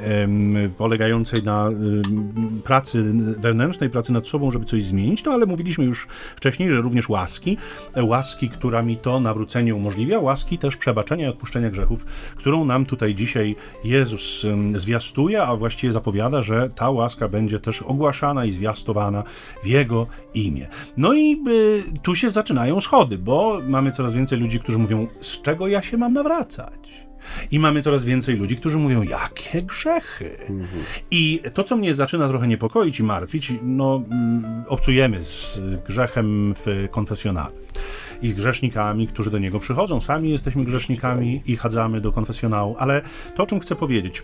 polegającej na y, pracy wewnętrznej, pracy nad sobą, żeby coś zmienić, no ale mówiliśmy już wcześniej, że również łaski, łaski, która mi to nawrócenie umożliwia, łaski też przebaczenia i odpuszczenia grzechów, którą nam tutaj dzisiaj Jezus zwiastuje, a właściwie zapowiada, że ta łaska będzie też ogłaszana i zwiastowana w Jego imię. No i y, tu się zaczynają schody, bo mamy coraz więcej ludzi, którzy mówią, z czego ja się mam nawracać? I mamy coraz więcej ludzi, którzy mówią, jakie grzechy. Mhm. I to, co mnie zaczyna trochę niepokoić i martwić, no, mm, obcujemy z grzechem w konfesjonale i z grzesznikami, którzy do niego przychodzą. Sami jesteśmy grzesznikami i chadzamy do konfesjonału, ale to, o czym chcę powiedzieć,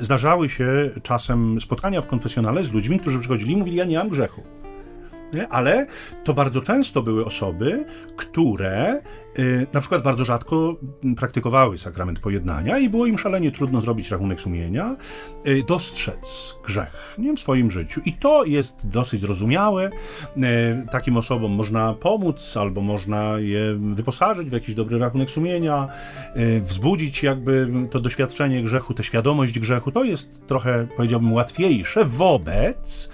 zdarzały się czasem spotkania w konfesjonale z ludźmi, którzy przychodzili i mówili, ja nie mam grzechu. Nie? Ale to bardzo często były osoby, które y, na przykład bardzo rzadko praktykowały sakrament pojednania i było im szalenie trudno zrobić rachunek sumienia, y, dostrzec grzech nie, w swoim życiu. I to jest dosyć zrozumiałe. Y, takim osobom można pomóc albo można je wyposażyć w jakiś dobry rachunek sumienia, wzbudzić jakby to doświadczenie grzechu, tę świadomość grzechu. To jest trochę, powiedziałbym, łatwiejsze wobec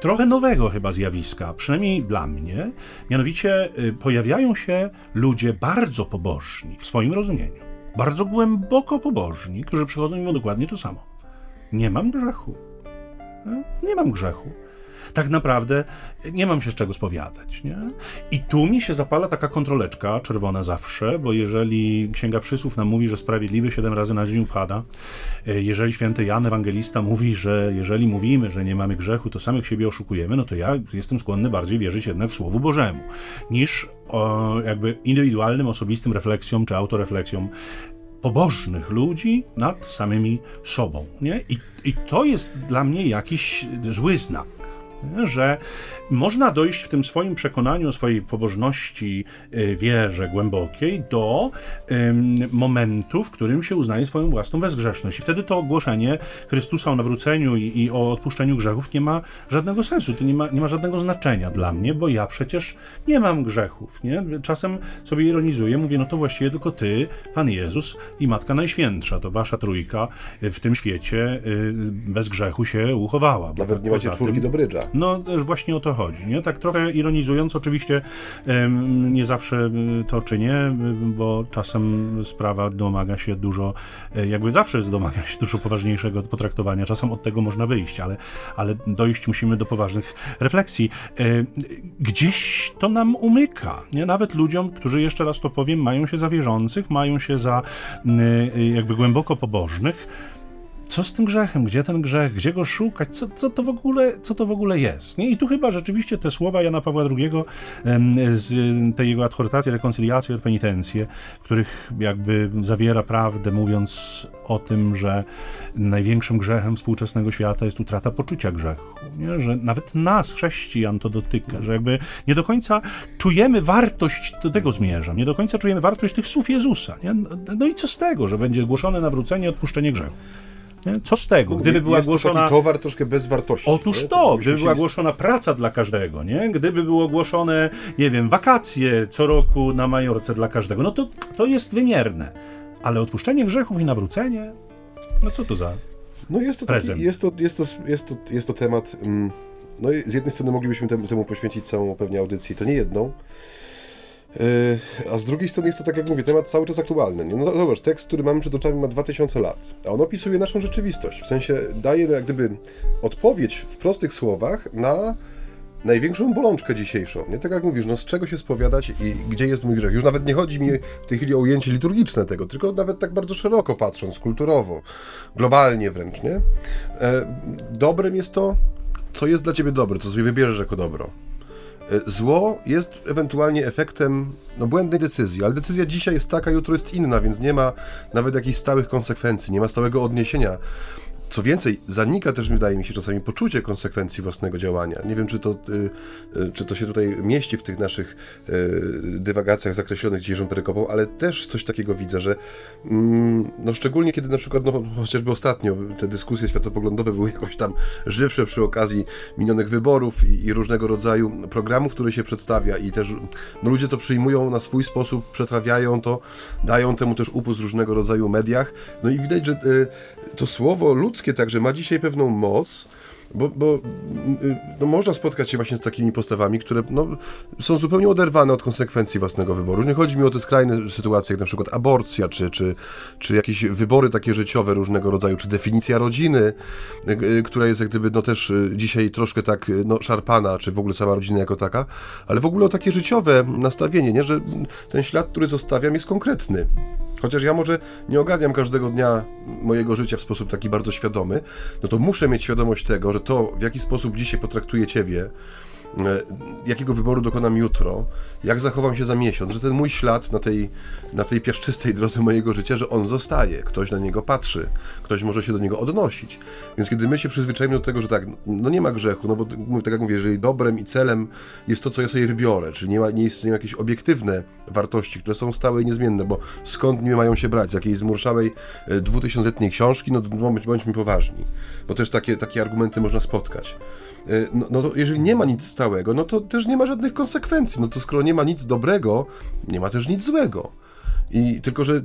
trochę nowego chyba zjawiska, przynajmniej dla mnie. Mianowicie y, pojawiają się ludzie bardzo pobożni w swoim rozumieniu, bardzo głęboko pobożni, którzy przychodzą i mówią dokładnie to samo. Nie mam grzechu. E? Nie mam grzechu tak naprawdę nie mam się z czego spowiadać. Nie? I tu mi się zapala taka kontroleczka czerwona zawsze, bo jeżeli Księga Przysłów nam mówi, że sprawiedliwy siedem razy na dzień upada, e, jeżeli święty Jan Ewangelista mówi, że jeżeli mówimy, że nie mamy grzechu, to samych siebie oszukujemy, no to ja jestem skłonny bardziej wierzyć jednak w Słowu Bożemu, niż o jakby indywidualnym, osobistym refleksjom czy autorefleksjom pobożnych ludzi nad samymi sobą. Nie? I, I to jest dla mnie jakiś zły znak że można dojść w tym swoim przekonaniu, swojej pobożności, y, wierze głębokiej do momentu, w którym się uznaje swoją własną bezgrzeszność. I wtedy to ogłoszenie Chrystusa o nawróceniu i, i o odpuszczeniu grzechów nie ma żadnego sensu, to nie ma, nie ma żadnego znaczenia dla mnie, bo ja przecież nie mam grzechów. Nie? Czasem sobie ironizuję, mówię, no to właściwie tylko ty, Pan Jezus i Matka Najświętsza, to wasza trójka w tym świecie y, bez grzechu się uchowała. Nawet nie macie czwórki do brydża. No właśnie o to chodzi, nie? Tak trochę ironizując, oczywiście nie zawsze to czynię, bo czasem sprawa domaga się dużo, e, jakby zawsze domaga się dużo poważniejszego potraktowania. Czasem od tego można wyjść, ale, ale dojść musimy do poważnych refleksji. E, gdzieś to nam umyka, nie? Nawet ludziom, którzy jeszcze raz to powiem, mają się za wierzących, mają się za e, jakby głęboko pobożnych, co z tym grzechem, gdzie ten grzech, gdzie go szukać, co, co, to, w ogóle, co to w ogóle jest. Nie? I tu chyba rzeczywiście te słowa Jana Pawła II z tej jego adhortacji, rekonciliacji od penitencje, w których jakby zawiera prawdę, mówiąc o tym, że największym grzechem współczesnego świata jest utrata poczucia grzechu. Nie? Że nawet nas, chrześcijan, to dotyka, że jakby nie do końca czujemy wartość, do tego zmierzam, nie do końca czujemy wartość tych słów Jezusa. Nie? No i co z tego, że będzie głoszone nawrócenie, odpuszczenie grzechu? Nie? Co z tego? Gdyby była jest głoszona. To towar troszkę bez wartości. Otóż nie? to, gdyby była głoszona praca dla każdego, nie? Gdyby było ogłoszone, nie wiem, wakacje co roku na Majorce dla każdego, no to, to jest wymierne. Ale odpuszczenie grzechów i nawrócenie, no co to za. No jest to, taki, jest to, jest to, jest to, jest to temat. Mm, no z jednej strony moglibyśmy temu, temu poświęcić całą pewnie audycję, to nie jedną. Yy, a z drugiej strony jest to, tak jak mówię, temat cały czas aktualny. No zobacz, tekst, który mamy przed oczami ma 2000 lat, a on opisuje naszą rzeczywistość. W sensie daje jak gdyby odpowiedź w prostych słowach na największą bolączkę dzisiejszą. Nie tak jak mówisz, no z czego się spowiadać i gdzie jest mój grzech. Już nawet nie chodzi mi w tej chwili o ujęcie liturgiczne tego, tylko nawet tak bardzo szeroko patrząc, kulturowo, globalnie wręcz, nie? E, dobrem jest to, co jest dla ciebie dobre, co sobie wybierzesz jako dobro. E, zło jest ewentualnie efektem no, błędnej decyzji, ale decyzja dzisiaj jest taka, jutro jest inna, więc nie ma nawet jakichś stałych konsekwencji, nie ma stałego odniesienia. Co więcej, zanika też, wydaje mi się, czasami poczucie konsekwencji własnego działania. Nie wiem, czy to, y, y, czy to się tutaj mieści w tych naszych y, dywagacjach zakreślonych dzisiejszą perykopą, ale też coś takiego widzę, że mm, no szczególnie kiedy na przykład, no, chociażby ostatnio te dyskusje światopoglądowe były jakoś tam żywsze przy okazji minionych wyborów i, i różnego rodzaju programów, które się przedstawia i też no, ludzie to przyjmują na swój sposób, przetrawiają to, dają temu też upust w różnego rodzaju mediach. No i widać, że to słowo ludzkie także ma dzisiaj pewną moc, bo, bo y, no, można spotkać się właśnie z takimi postawami, które no, są zupełnie oderwane od konsekwencji własnego wyboru. Nie chodzi mi o te skrajne sytuacje, jak na przykład aborcja, czy, czy, czy jakieś wybory takie życiowe różnego rodzaju, czy definicja rodziny, y, y, która jest jak gdyby no, też dzisiaj troszkę tak no, szarpana, czy w ogóle sama rodzina jako taka, ale w ogóle o takie życiowe nastawienie, nie? że ten ślad, który zostawiam jest konkretny. Chociaż ja może nie ogarniam każdego dnia mojego życia w sposób taki bardzo świadomy, no to muszę mieć świadomość tego, że to, w jaki sposób dzisiaj potraktuję Ciebie, jakiego wyboru dokonam jutro, jak zachowam się za miesiąc, że ten mój ślad na tej, na tej piaszczystej drodze mojego życia, że on zostaje, ktoś na niego patrzy, ktoś może się do niego odnosić. Więc kiedy my się przyzwyczajimy do tego, że tak, no nie ma grzechu, no bo tak jak mówię, jeżeli dobrem i celem jest to, co ja sobie wybiorę, czyli nie, ma, nie istnieją jakieś obiektywne wartości, które są stałe i niezmienne, bo skąd nie mają się brać? Z jakiejś zmurszałej e, dwutysiącletniej książki? No bądźmy poważni, bo też takie, takie argumenty można spotkać. E, no, no to jeżeli nie ma nic stałego, no to też nie ma żadnych konsekwencji. No to skoro nie ma nic dobrego, nie ma też nic złego. I tylko, że y,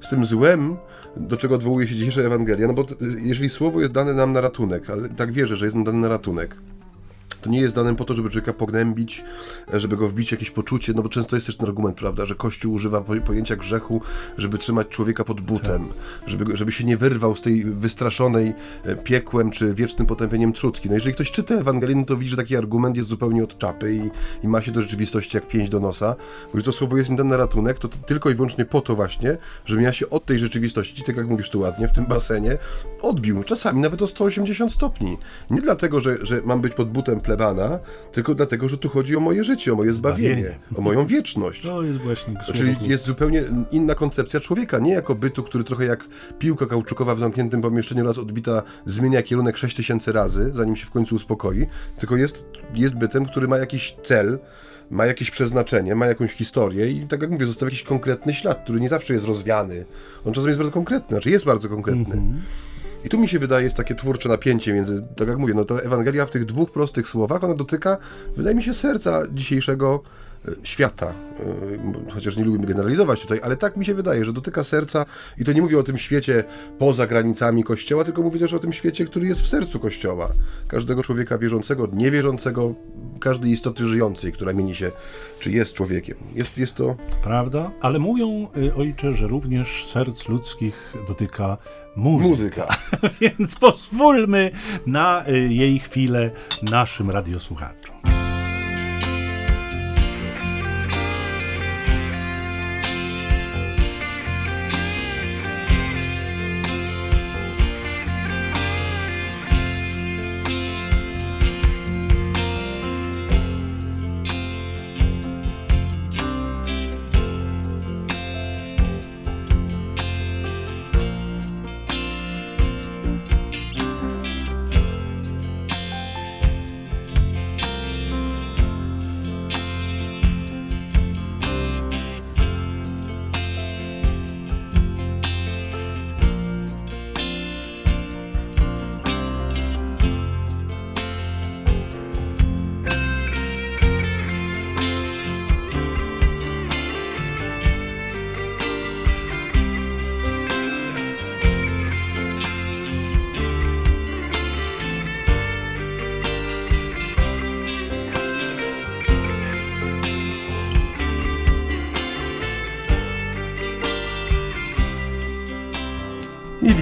z tym złem, do czego odwołuje się dzisiejsza Ewangelia, no bo jeżeli słowo jest dane nam na ratunek, ale tak wierzę, że jest nam dane na ratunek, to nie jest dane po to, żeby człowieka pognębić, e, żeby go wbić w jakieś poczucie, no bo często jest też ten argument, prawda, że Kościół używa pojęcia grzechu, żeby trzymać człowieka pod butem, tak. żeby, żeby się nie wyrwał z tej wystraszonej e, piekłem czy wiecznym potępieniem trzutki. No jeżeli ktoś czyta Ewangelię, no to widzi, że taki argument jest zupełnie od czapy i, i ma się do rzeczywistości jak pięść do nosa, bo że to słowo jest mi dane na ratunek, to, to tylko i wyłącznie po to właśnie, żebym ja się od tej rzeczywistości, tak jak mówisz tu ładnie, w tym basenie, odbił, czasami nawet o 180 stopni. Nie dlatego, że, że mam być pod butem ple plebana, tylko dlatego, że tu chodzi o moje życie, o moje zbawienie, zbawienie. o moją wieczność. To jest właśnie Czyli jest zupełnie inna koncepcja człowieka, nie jako bytu, który trochę jak piłka kauczukowa w zamkniętym pomieszczeniu raz odbita zmienia kierunek 6000 razy, zanim się w końcu uspokoi, tylko jest, jest bytem, który ma jakiś cel, ma jakieś przeznaczenie, ma jakąś historię i tak jak mówię, zostawia jakiś konkretny ślad, który nie zawsze jest rozwiany. On czasem jest bardzo konkretny, znaczy jest bardzo konkretny. Mm -hmm. I tu mi się wydaje, jest takie twórcze napięcie między, tak jak mówię, no to Ewangelia w tych dwóch prostych słowach, ona dotyka, wydaje mi się, serca dzisiejszego świata. E, chociaż nie lubimy generalizować tutaj, ale tak mi się wydaje, że dotyka serca i to nie mówię o tym świecie poza granicami Kościoła, tylko mówię też o tym świecie, który jest w sercu Kościoła. Każdego człowieka wierzącego, niewierzącego, każdej istoty żyjącej, która mieni się, czy jest człowiekiem. Jest, jest to... Prawda, ale mówią, y, ojcze, że również serc ludzkich dotyka muzyka. muzyka. Więc pozwólmy na jej chwilę naszym radiosłuchaczom.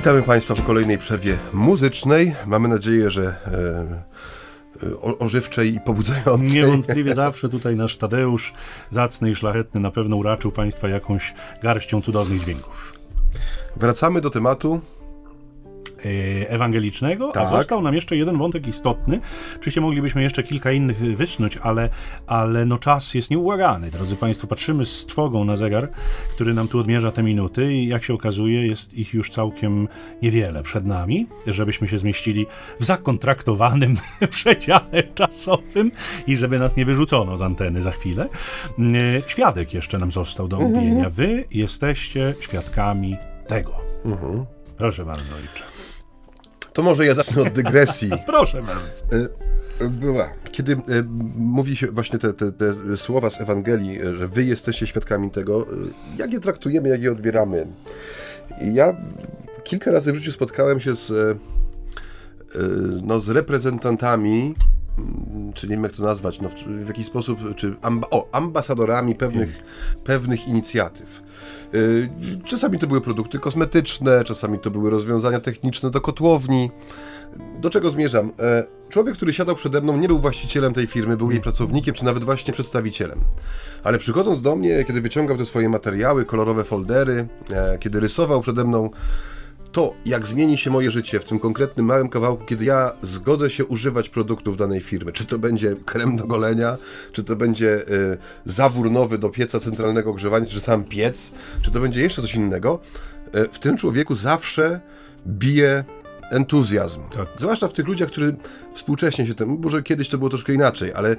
Witamy Państwa po kolejnej przerwie muzycznej. Mamy nadzieję, że e, e ożywczej i pobudzającej. Niewątpliwie zawsze tutaj nasz Tadeusz, zacny i szlachetny, na pewno uraczył Państwa jakąś garścią cudownych dźwięków. Wracamy do tematu ewangelicznego, Tak. a został nam jeszcze jeden wątek istotny. Oczywiście moglibyśmy jeszcze kilka innych wysnuć, ale, ale no czas jest nieubłagany. Drodzy Państwo, patrzymy z trwogą na zegar, który nam tu odmierza te minuty i jak się okazuje, jest ich już całkiem niewiele przed nami, żebyśmy się zmieścili w zakontraktowanym przedziale czasowym i żeby nas nie wyrzucono z anteny za chwilę. E, Świadek jeszcze nam został do omówienia. Wy jesteście świadkami tego. Proszę bardzo, ojcze. To może ja zacznę od dygresji. Proszę bardzo. E, Była. Kiedy e, mówi się właśnie te, te, te słowa z Ewangelii, e, że wy jesteście świadkami tego, jak je traktujemy, jak je odbieramy. Ja kilka razy w życiu spotkałem się z, no, z reprezentantami, mm, czy nie wiem jak to nazwać, no, w, w jakiś sposób, czy amba, o, ambasadorami pewnych, pewnych inicjatyw. Y, Czasami to były produkty kosmetyczne, czasami to były rozwiązania techniczne do kotłowni. Do czego zmierzam? E, Człowiek, który siadał przede mną, nie był właścicielem tej firmy, był jej pracownikiem, czy nawet właśnie przedstawicielem. Ale przychodząc do mnie, kiedy wyciągał te swoje materiały, kolorowe foldery, e, kiedy rysował przede mną to, jak zmieni się moje życie w tym konkretnym małym kawałku, kiedy ja zgodzę się używać produktów danej firmy. Czy to będzie krem do golenia, czy to będzie y, zawór nowy do pieca centralnego grzewania, czy sam piec, czy to będzie jeszcze coś innego. Y, w tym człowieku zawsze bije entuzjazm. Tak. Zwłaszcza w tych ludziach, którzy współcześnie się tym, może kiedyś to było troszkę inaczej, ale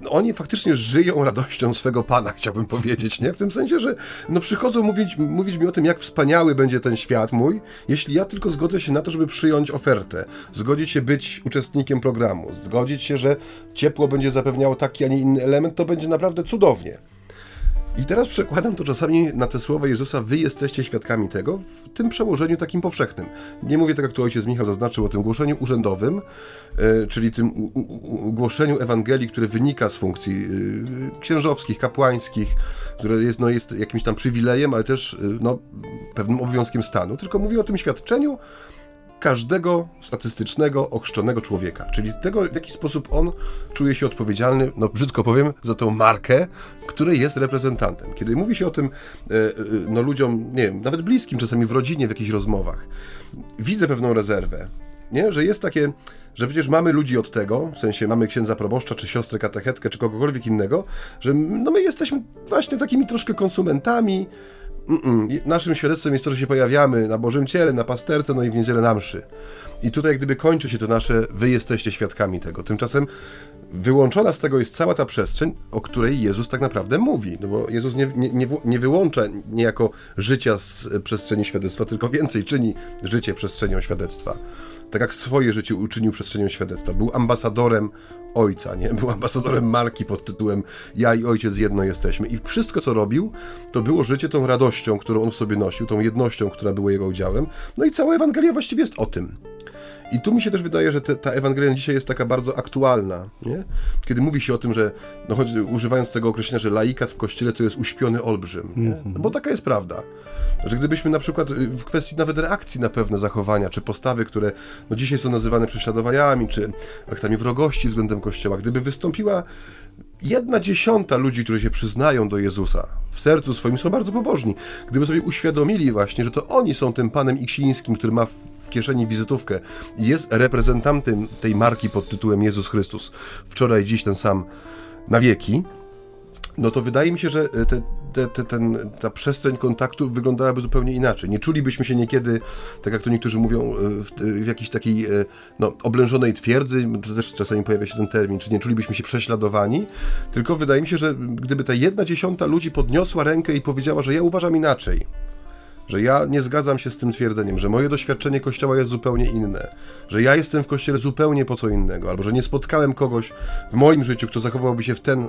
no, oni faktycznie żyją radością swego Pana, chciałbym powiedzieć, nie? W tym sensie, że no, przychodzą mówić, mówić mi o tym, jak wspaniały będzie ten świat mój, jeśli ja tylko zgodzę się na to, żeby przyjąć ofertę, zgodzić się być uczestnikiem programu, zgodzić się, że ciepło będzie zapewniało taki, a nie inny element, to będzie naprawdę cudownie. I teraz przekładam to czasami na te słowa Jezusa, wy jesteście świadkami tego w tym przełożeniu takim powszechnym. Nie mówię tak, jak tu ojciec Michał zaznaczył o tym głoszeniu urzędowym, e, czyli tym głoszeniu Ewangelii, które wynika z funkcji e, księżowskich, kapłańskich, które jest, no, jest jakimś tam przywilejem, ale też e, no, pewnym obowiązkiem stanu. Tylko mówię o tym świadczeniu każdego statystycznego, ochrzczonego człowieka, czyli tego, w jaki sposób on czuje się odpowiedzialny, no brzydko powiem, za tą markę, której jest reprezentantem. Kiedy mówi się o tym e, e, no, ludziom, nie wiem, nawet bliskim, czasami w rodzinie, w jakichś rozmowach, widzę pewną rezerwę, nie? że jest takie, że przecież mamy ludzi od tego, w sensie mamy księdza proboszcza, czy siostrę katechetkę, czy kogokolwiek innego, że no my jesteśmy właśnie takimi troszkę konsumentami, Mm-mm. Naszym świadectwem jest to, że się pojawiamy na Bożym Ciele, na pasterce, no i w niedzielę na mszy. I tutaj jak gdyby kończy się to nasze, wy jesteście świadkami tego. Tymczasem wyłączona z tego jest cała ta przestrzeń, o której Jezus tak naprawdę mówi. No bo Jezus nie, nie, nie, nie wyłącza niejako życia z przestrzeni świadectwa, tylko więcej czyni życie przestrzenią świadectwa. Tak jak swoje życie uczynił przestrzenią świadectwa. Był ambasadorem ojca, nie? Był ambasadorem marki pod tytułem Ja i ojciec jedno jesteśmy. I wszystko, co robił, to było życie tą radością, którą on w sobie nosił, tą jednością, która była jego udziałem. No i cała Ewangelia właściwie jest o tym. I tu mi się też wydaje, że te, ta Ewangelia dzisiaj jest taka bardzo aktualna, nie? Kiedy mówi się o tym, że, no choć używając tego określenia, że laikat w kościele to jest uśpiony olbrzym, nie? No bo taka jest prawda. Że gdybyśmy na przykład y, w kwestii nawet reakcji na pewne zachowania, czy postawy, które no dzisiaj są nazywane prześladowaniami, czy aktami wrogości względem Kościoła, gdyby wystąpiła jedna dziesiąta ludzi, którzy się przyznają do Jezusa, w sercu swoim są bardzo pobożni, gdyby sobie uświadomili właśnie, że to oni są tym panem Iksińskim, który ma kieszeni wizytówkę. I jest reprezentantem tej marki pod tytułem Jezus Chrystus, wczoraj, dziś ten sam, na wieki, no to wydaje mi się, że te, te, te, ten, ta przestrzeń kontaktu wyglądałaby zupełnie inaczej. Nie czulibyśmy się niekiedy, tak jak to niektórzy mówią, w, w jakiejś takiej no, oblężonej twierdzy, to też czasami pojawia się ten termin, czy nie czulibyśmy się prześladowani, tylko wydaje mi się, że gdyby ta jedna dziesiąta ludzi podniosła rękę i powiedziała, że ja uważam inaczej, że ja nie zgadzam się z tym twierdzeniem, że moje doświadczenie Kościoła jest zupełnie inne, że ja jestem w Kościele zupełnie po co innego, albo że nie spotkałem kogoś w moim życiu, kto zachowałby się w ten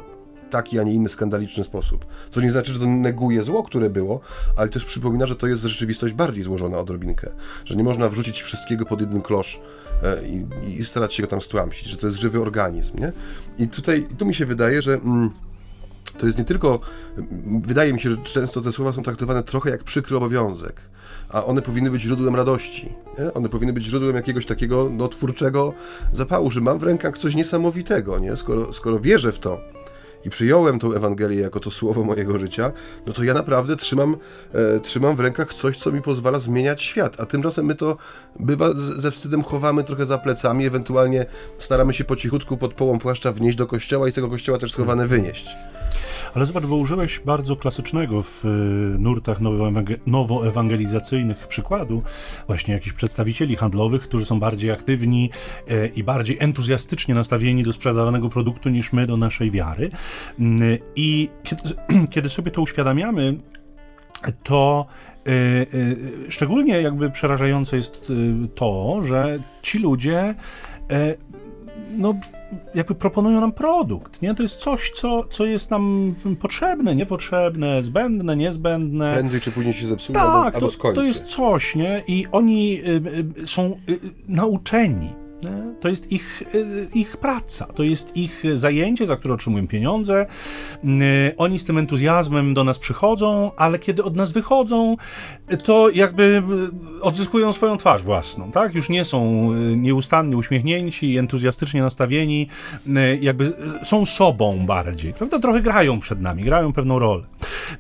taki, a nie inny skandaliczny sposób. Co nie znaczy, że to neguje zło, które było, ale też przypomina, że to jest rzeczywistość bardziej złożona odrobinkę. Że nie można wrzucić wszystkiego pod jeden klosz e, i, i starać się go tam stłamsić, że to jest żywy organizm, nie? I tutaj, tu mi się wydaje, że... Mm, to jest nie tylko, wydaje mi się, że często te słowa są traktowane trochę jak przykry obowiązek, a one powinny być źródłem radości. Nie? One powinny być źródłem jakiegoś takiego no, twórczego zapału, że mam w rękach coś niesamowitego, nie? Skoro, skoro wierzę w to i przyjąłem tą Ewangelię jako to słowo mojego życia, no to ja naprawdę trzymam, e, trzymam w rękach coś, co mi pozwala zmieniać świat. A tymczasem my to bywa ze wstydem chowamy trochę za plecami, ewentualnie staramy się po cichutku pod połą płaszcza wnieść do kościoła i z tego kościoła też schowane wynieść. Ale zobacz, bo użyłeś bardzo klasycznego w y, nurtach nowoewangelizacyjnych przykładu właśnie jakichś przedstawicieli handlowych, którzy są bardziej aktywni e, i bardziej entuzjastycznie nastawieni do sprzedawanego produktu niż my do naszej wiary. Mm, I kiedy, sobie to uświadamiamy, to y, y, szczególnie jakby przerażające jest to, że ci ludzie no, jakby proponują nam produkt, nie? To jest coś, co, co jest nam potrzebne, niepotrzebne, zbędne, niezbędne. Prędzej czy później się zepsuje tak, albo, albo to, to jest coś, nie? I oni y, y, są y, nauczeni to jest ich, y, ich praca, to jest ich zajęcie, za które otrzymują pieniądze. Y, oni z tym entuzjazmem do nas przychodzą, ale kiedy od nas wychodzą, to jakby y, odzyskują swoją twarz własną, tak? Już nie są nieustannie uśmiechnięci, entuzjastycznie nastawieni, jakby są sobą bardziej, prawda? Trochę grają przed nami, grają pewną rolę.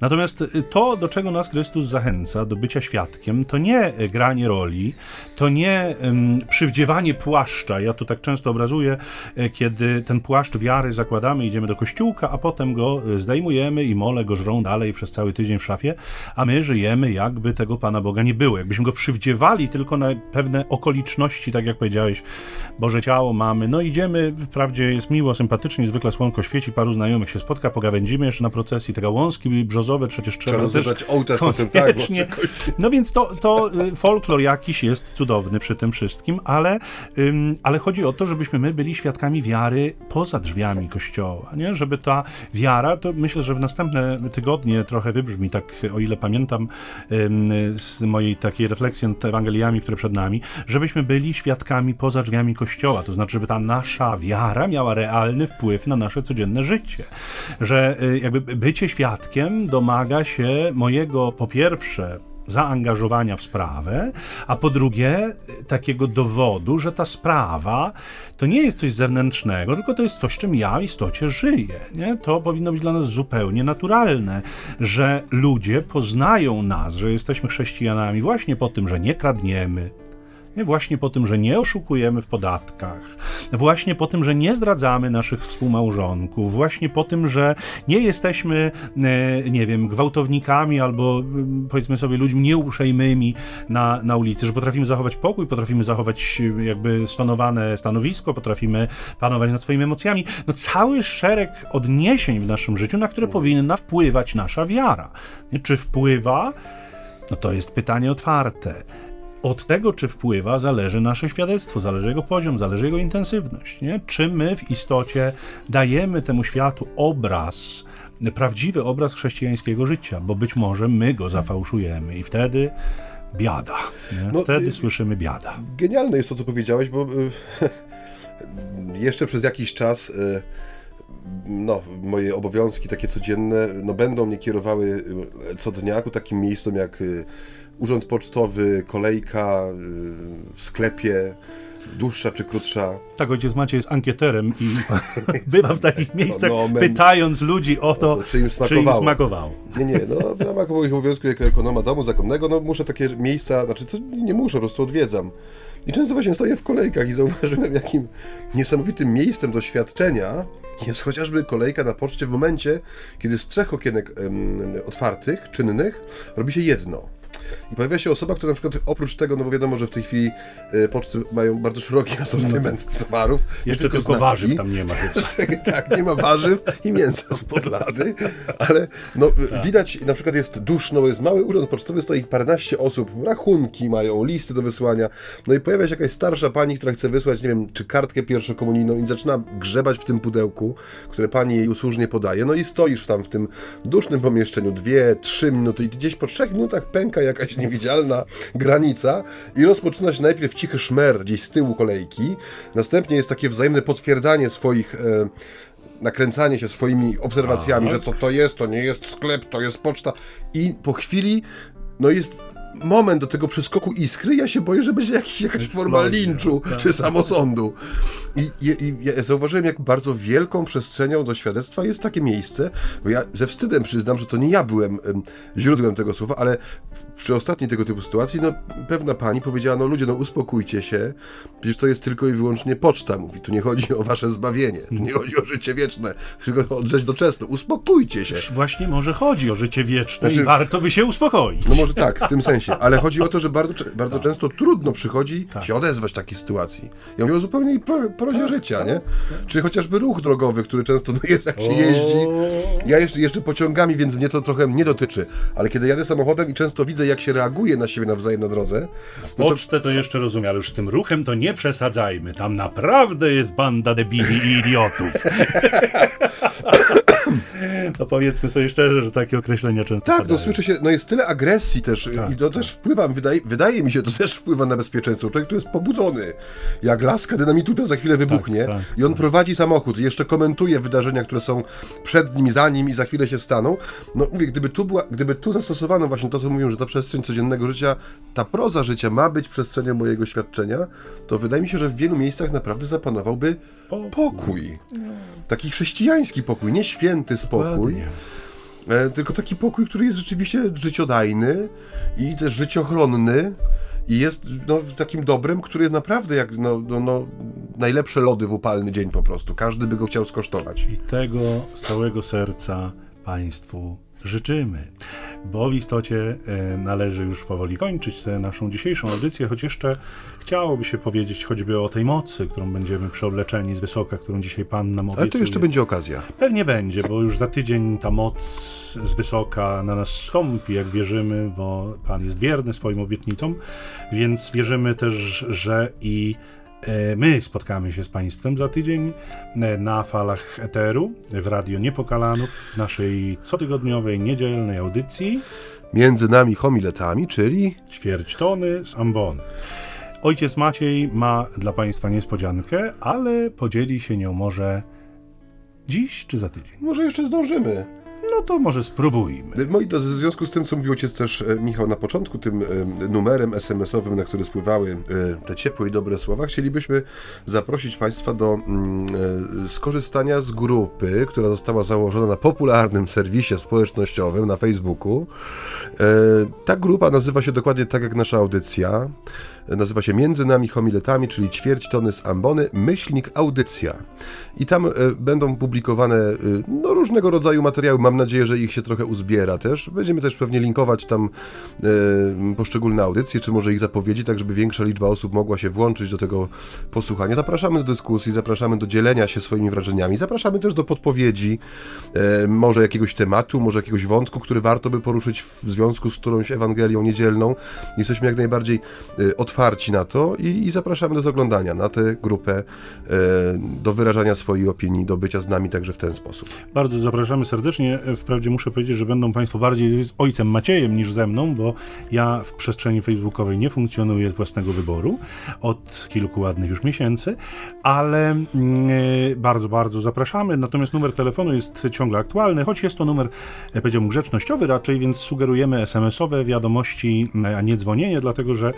Natomiast to, do czego nas Chrystus zachęca, do bycia świadkiem, to nie granie roli, to nie um, przywdziewanie płaszcza. Ja to tak często obrazuję, e, kiedy ten płaszcz wiary zakładamy, idziemy do kościółka, a potem go zdejmujemy i mole go żrą dalej przez cały tydzień w szafie, a my żyjemy jakby tego Pana Boga nie było. Jakbyśmy go przywdziewali tylko na pewne okoliczności, tak jak powiedziałeś, Boże ciało mamy, no idziemy, wprawdzie jest miło, sympatycznie, zwykle słonko świeci, paru znajomych się spotka, pogawędzimy jeszcze na procesji, te gałązki brzozowe przecież trzeba, trzeba też ołtarz potem, tak, No więc to, to y, folklor jakiś jest cudowny przy tym wszystkim, ale, ym, ale chodzi o to, żebyśmy my byli świadkami wiary poza drzwiami kościoła, nie? Żeby ta wiara, to myślę, że w następne tygodnie trochę wybrzmi, tak o ile pamiętam ym, z mojej takiej refleksji nad Ewangeliami, które przed nami, żebyśmy byli świadkami poza drzwiami kościoła, to znaczy, żeby ta nasza wiara miała realny wpływ na nasze codzienne życie. Że y, jakby bycie świadkiem domaga się mojego po pierwsze zaangażowania w sprawę, a po drugie takiego dowodu, że ta sprawa to nie jest coś zewnętrznego, tylko to jest coś, czym ja w istocie żyję. Nie? To powinno być dla nas zupełnie naturalne, że ludzie poznają nas, że jesteśmy chrześcijanami właśnie po tym, że nie kradniemy, Właśnie po tym, że nie oszukujemy w podatkach, właśnie po tym, że nie zdradzamy naszych współmałżonków, właśnie po tym, że nie jesteśmy, e, nie wiem, gwałtownikami albo mm, powiedzmy sobie ludźmi nieuprzejmymi na, na ulicy, że potrafimy zachować pokój, potrafimy zachować e, jakby stonowane stanowisko, potrafimy panować nad swoimi emocjami. No cały szereg odniesień w naszym życiu, na które powinna wpływać nasza wiara. Czy wpływa? No to jest pytanie otwarte od tego, czy wpływa, zależy nasze świadectwo, zależy jego poziom, zależy jego intensywność. Nie? Czy my w istocie dajemy temu światu obraz, prawdziwy obraz chrześcijańskiego życia, bo być może my go zafałszujemy i wtedy biada. No, wtedy y słyszymy biada. Genialne jest to, co powiedziałeś, bo y jeszcze przez jakiś czas. Y no, moje obowiązki takie codzienne no, będą mnie kierowały co dnia ku takim miejscom jak urząd pocztowy, kolejka y, w sklepie, dłuższa czy krótsza. Tak, ojciec Maciej jest ankieterem i bywa w takich miejscach, no, no, pytając ludzi o to, o czy, im czy im smakowało. Nie, nie, no w ramach moich obowiązków jako ekonoma domu zakonnego, no muszę takie miejsca, znaczy co, nie muszę, po prostu odwiedzam. I często właśnie stoję w kolejkach i zauważyłem, jakim niesamowitym miejscem doświadczenia jest chociażby kolejka na poczcie w momencie, kiedy z trzech okienek um, otwartych, czynnych, robi się jedno. I pojawia się osoba, która na przykład oprócz tego, no bo wiadomo, że w tej chwili e, poczty mają bardzo szeroki asortyment no towarów. Jeszcze tylko, tylko warzyw tam nie ma. tak, nie ma warzyw i mięsa z podlady, ale no, tak. widać, na przykład jest duszno, jest mały urząd pocztowy, stoi paręnaście osób, rachunki mają, listy do wysłania, no i pojawia się jakaś starsza pani, która chce wysłać, nie wiem, czy kartkę pierwszokomunijną i zaczyna grzebać w tym pudełku, które pani jej usłużnie podaje, no i stoisz tam w tym dusznym pomieszczeniu dwie, trzy minuty i gdzieś po trzech minutach pęka jakaś jakaś niewidzialna granica i rozpoczyna się najpierw cichy szmer gdzieś z tyłu kolejki, następnie jest takie wzajemne potwierdzanie swoich e, nakręcanie się swoimi obserwacjami, że co to jest, to nie jest sklep, to jest poczta. I po chwili no jest moment do tego przeskoku iskry, ja się boję, że będzie jakiś, jakaś forma Eksplozja, linczu tak. czy samosądu. I, i, I ja zauważyłem, jak bardzo wielką przestrzenią do świadectwa jest takie miejsce, bo ja ze wstydem przyznam, że to nie ja byłem em, źródłem tego słowa, ale przy ostatniej tego typu sytuacji, no pewna pani powiedziała, no ludzie, no uspokójcie się, przecież to jest tylko i wyłącznie poczta, mówi, tu nie chodzi o wasze zbawienie, tu nie chodzi o życie wieczne, tylko o rzecz doczesną, uspokójcie się. Właśnie może chodzi o życie wieczne Znaczy- i warto by się uspokoić. No może tak, w tym sensie, ale chodzi o to, że bardzo, bardzo Tak. często trudno przychodzi się odezwać w takiej sytuacji. Ja mówię o zupełnej pro- porodzie Tak, życia, nie? Czy chociażby ruch drogowy, który często jest, jak się jeździ. Ja jeszcze, jeszcze pociągami, więc mnie to trochę nie dotyczy, ale kiedy jadę samochodem i często widzę, jak się reaguje na siebie nawzajem na drodze, no to Pocztę to jeszcze rozumiem, ale już z tym ruchem to nie przesadzajmy. Tam naprawdę jest banda debili i idiotów. No powiedzmy sobie szczerze, że takie określenia często Tak, no padają. słyszy się, no jest tyle agresji też Tak, i to też wpływa, wydaje, wydaje mi się, to też wpływa na bezpieczeństwo. Człowiek, który jest pobudzony, jak laska dynamitu, to za chwilę wybuchnie tak, i on prowadzi samochód i jeszcze komentuje wydarzenia, które są przed nim, za nim i za chwilę się staną. No mówię, gdyby tu, była, gdyby tu zastosowano właśnie to, co mówią, że ta przestrzeń codziennego życia, ta proza życia ma być przestrzenią mojego świadczenia, to wydaje mi się, że w wielu miejscach naprawdę zapanowałby Pokój. pokój. Taki chrześcijański pokój, nie święty spokój. E, tylko taki pokój, który jest rzeczywiście życiodajny i też życiochronny i jest no, takim dobrem, który jest naprawdę jak no, no, no, najlepsze lody w upalny dzień po prostu. Każdy by go chciał skosztować. I tego z całego serca Państwu życzymy. Bo w istocie e, należy już powoli kończyć tę naszą dzisiejszą audycję, choć jeszcze chciałoby się powiedzieć choćby o tej mocy, którą będziemy przeobleczeni z wysoka, którą dzisiaj Pan nam obiecuje. Ale to jeszcze będzie okazja. Pewnie będzie, bo już za tydzień ta moc z wysoka na nas stąpi, jak wierzymy, bo Pan jest wierny swoim obietnicom, więc wierzymy też, że i my spotkamy się z Państwem za tydzień e, na falach Eteru w Radio Niepokalanów w naszej cotygodniowej, niedzielnej audycji Między nami homiletami, czyli ćwierć tony z ambon. Ojciec Maciej ma dla Państwa niespodziankę, ale podzieli się nią może dziś czy za tydzień. może jeszcze zdążymy. No to może spróbujmy. Moi drodzy, w związku z tym, co mówił ojciec też e, Michał na początku, tym e, numerem SMS-owym, na który spływały e, te ciepłe i dobre słowa, chcielibyśmy zaprosić Państwa do mm, skorzystania z grupy, która została założona na popularnym serwisie społecznościowym na Facebooku. Ta grupa nazywa się dokładnie tak jak nasza audycja. Nazywa się Między nami homiletami, czyli ćwierć tony z ambony, myślnik audycja. I tam e, będą publikowane e, no, różnego rodzaju materiały. Mam nadzieję, że ich się trochę uzbiera też. Będziemy też pewnie linkować tam e, poszczególne audycje, czy może ich zapowiedzi, tak żeby większa liczba osób mogła się włączyć do tego posłuchania. Zapraszamy do dyskusji, zapraszamy do dzielenia się swoimi wrażeniami, zapraszamy też do podpowiedzi, może jakiegoś tematu, może jakiegoś wątku, który warto by poruszyć w związku z którąś Ewangelią niedzielną. Jesteśmy jak najbardziej e, otwarci na to i, i zapraszamy do zaglądania na tę grupę, e, do wyrażania swojej opinii, do bycia z nami także w ten sposób. Bardzo zapraszamy serdecznie. Wprawdzie muszę powiedzieć, że będą Państwo bardziej z ojcem Maciejem niż ze mną, bo ja w przestrzeni facebookowej nie funkcjonuję z własnego wyboru od kilku ładnych już miesięcy, ale mm, e, bardzo, bardzo zapraszamy. Natomiast numer telefonu jest ciągle aktualny, choć jest to numer, e, powiedziałbym, grzecznościowy raczej, więc sugerujemy SMS-owe wiadomości, m, a nie dzwonienie, dlatego że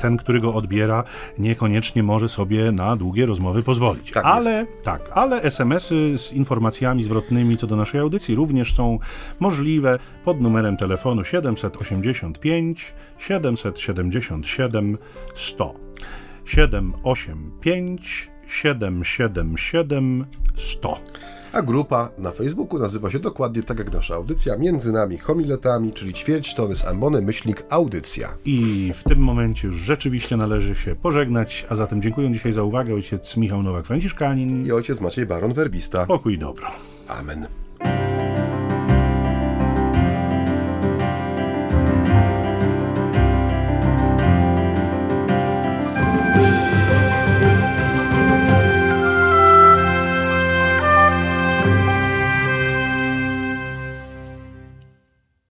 ten, który go odbiera, niekoniecznie może sobie na długie rozmowy pozwolić. Tak ale tak, ale SMS-y z informacjami zwrotnymi co do naszej audycji również są możliwe pod numerem telefonu 785 777 100. 785 777 100. A grupa na Facebooku nazywa się dokładnie tak jak nasza audycja, między nami homiletami, czyli ćwierć tony z ambony, myślnik audycja. I w tym momencie już rzeczywiście należy się pożegnać, a zatem dziękuję dzisiaj za uwagę ojciec Michał Nowak-Franciszkanin. I ojciec Maciej Baron Werbista. Pokój i dobro. Amen.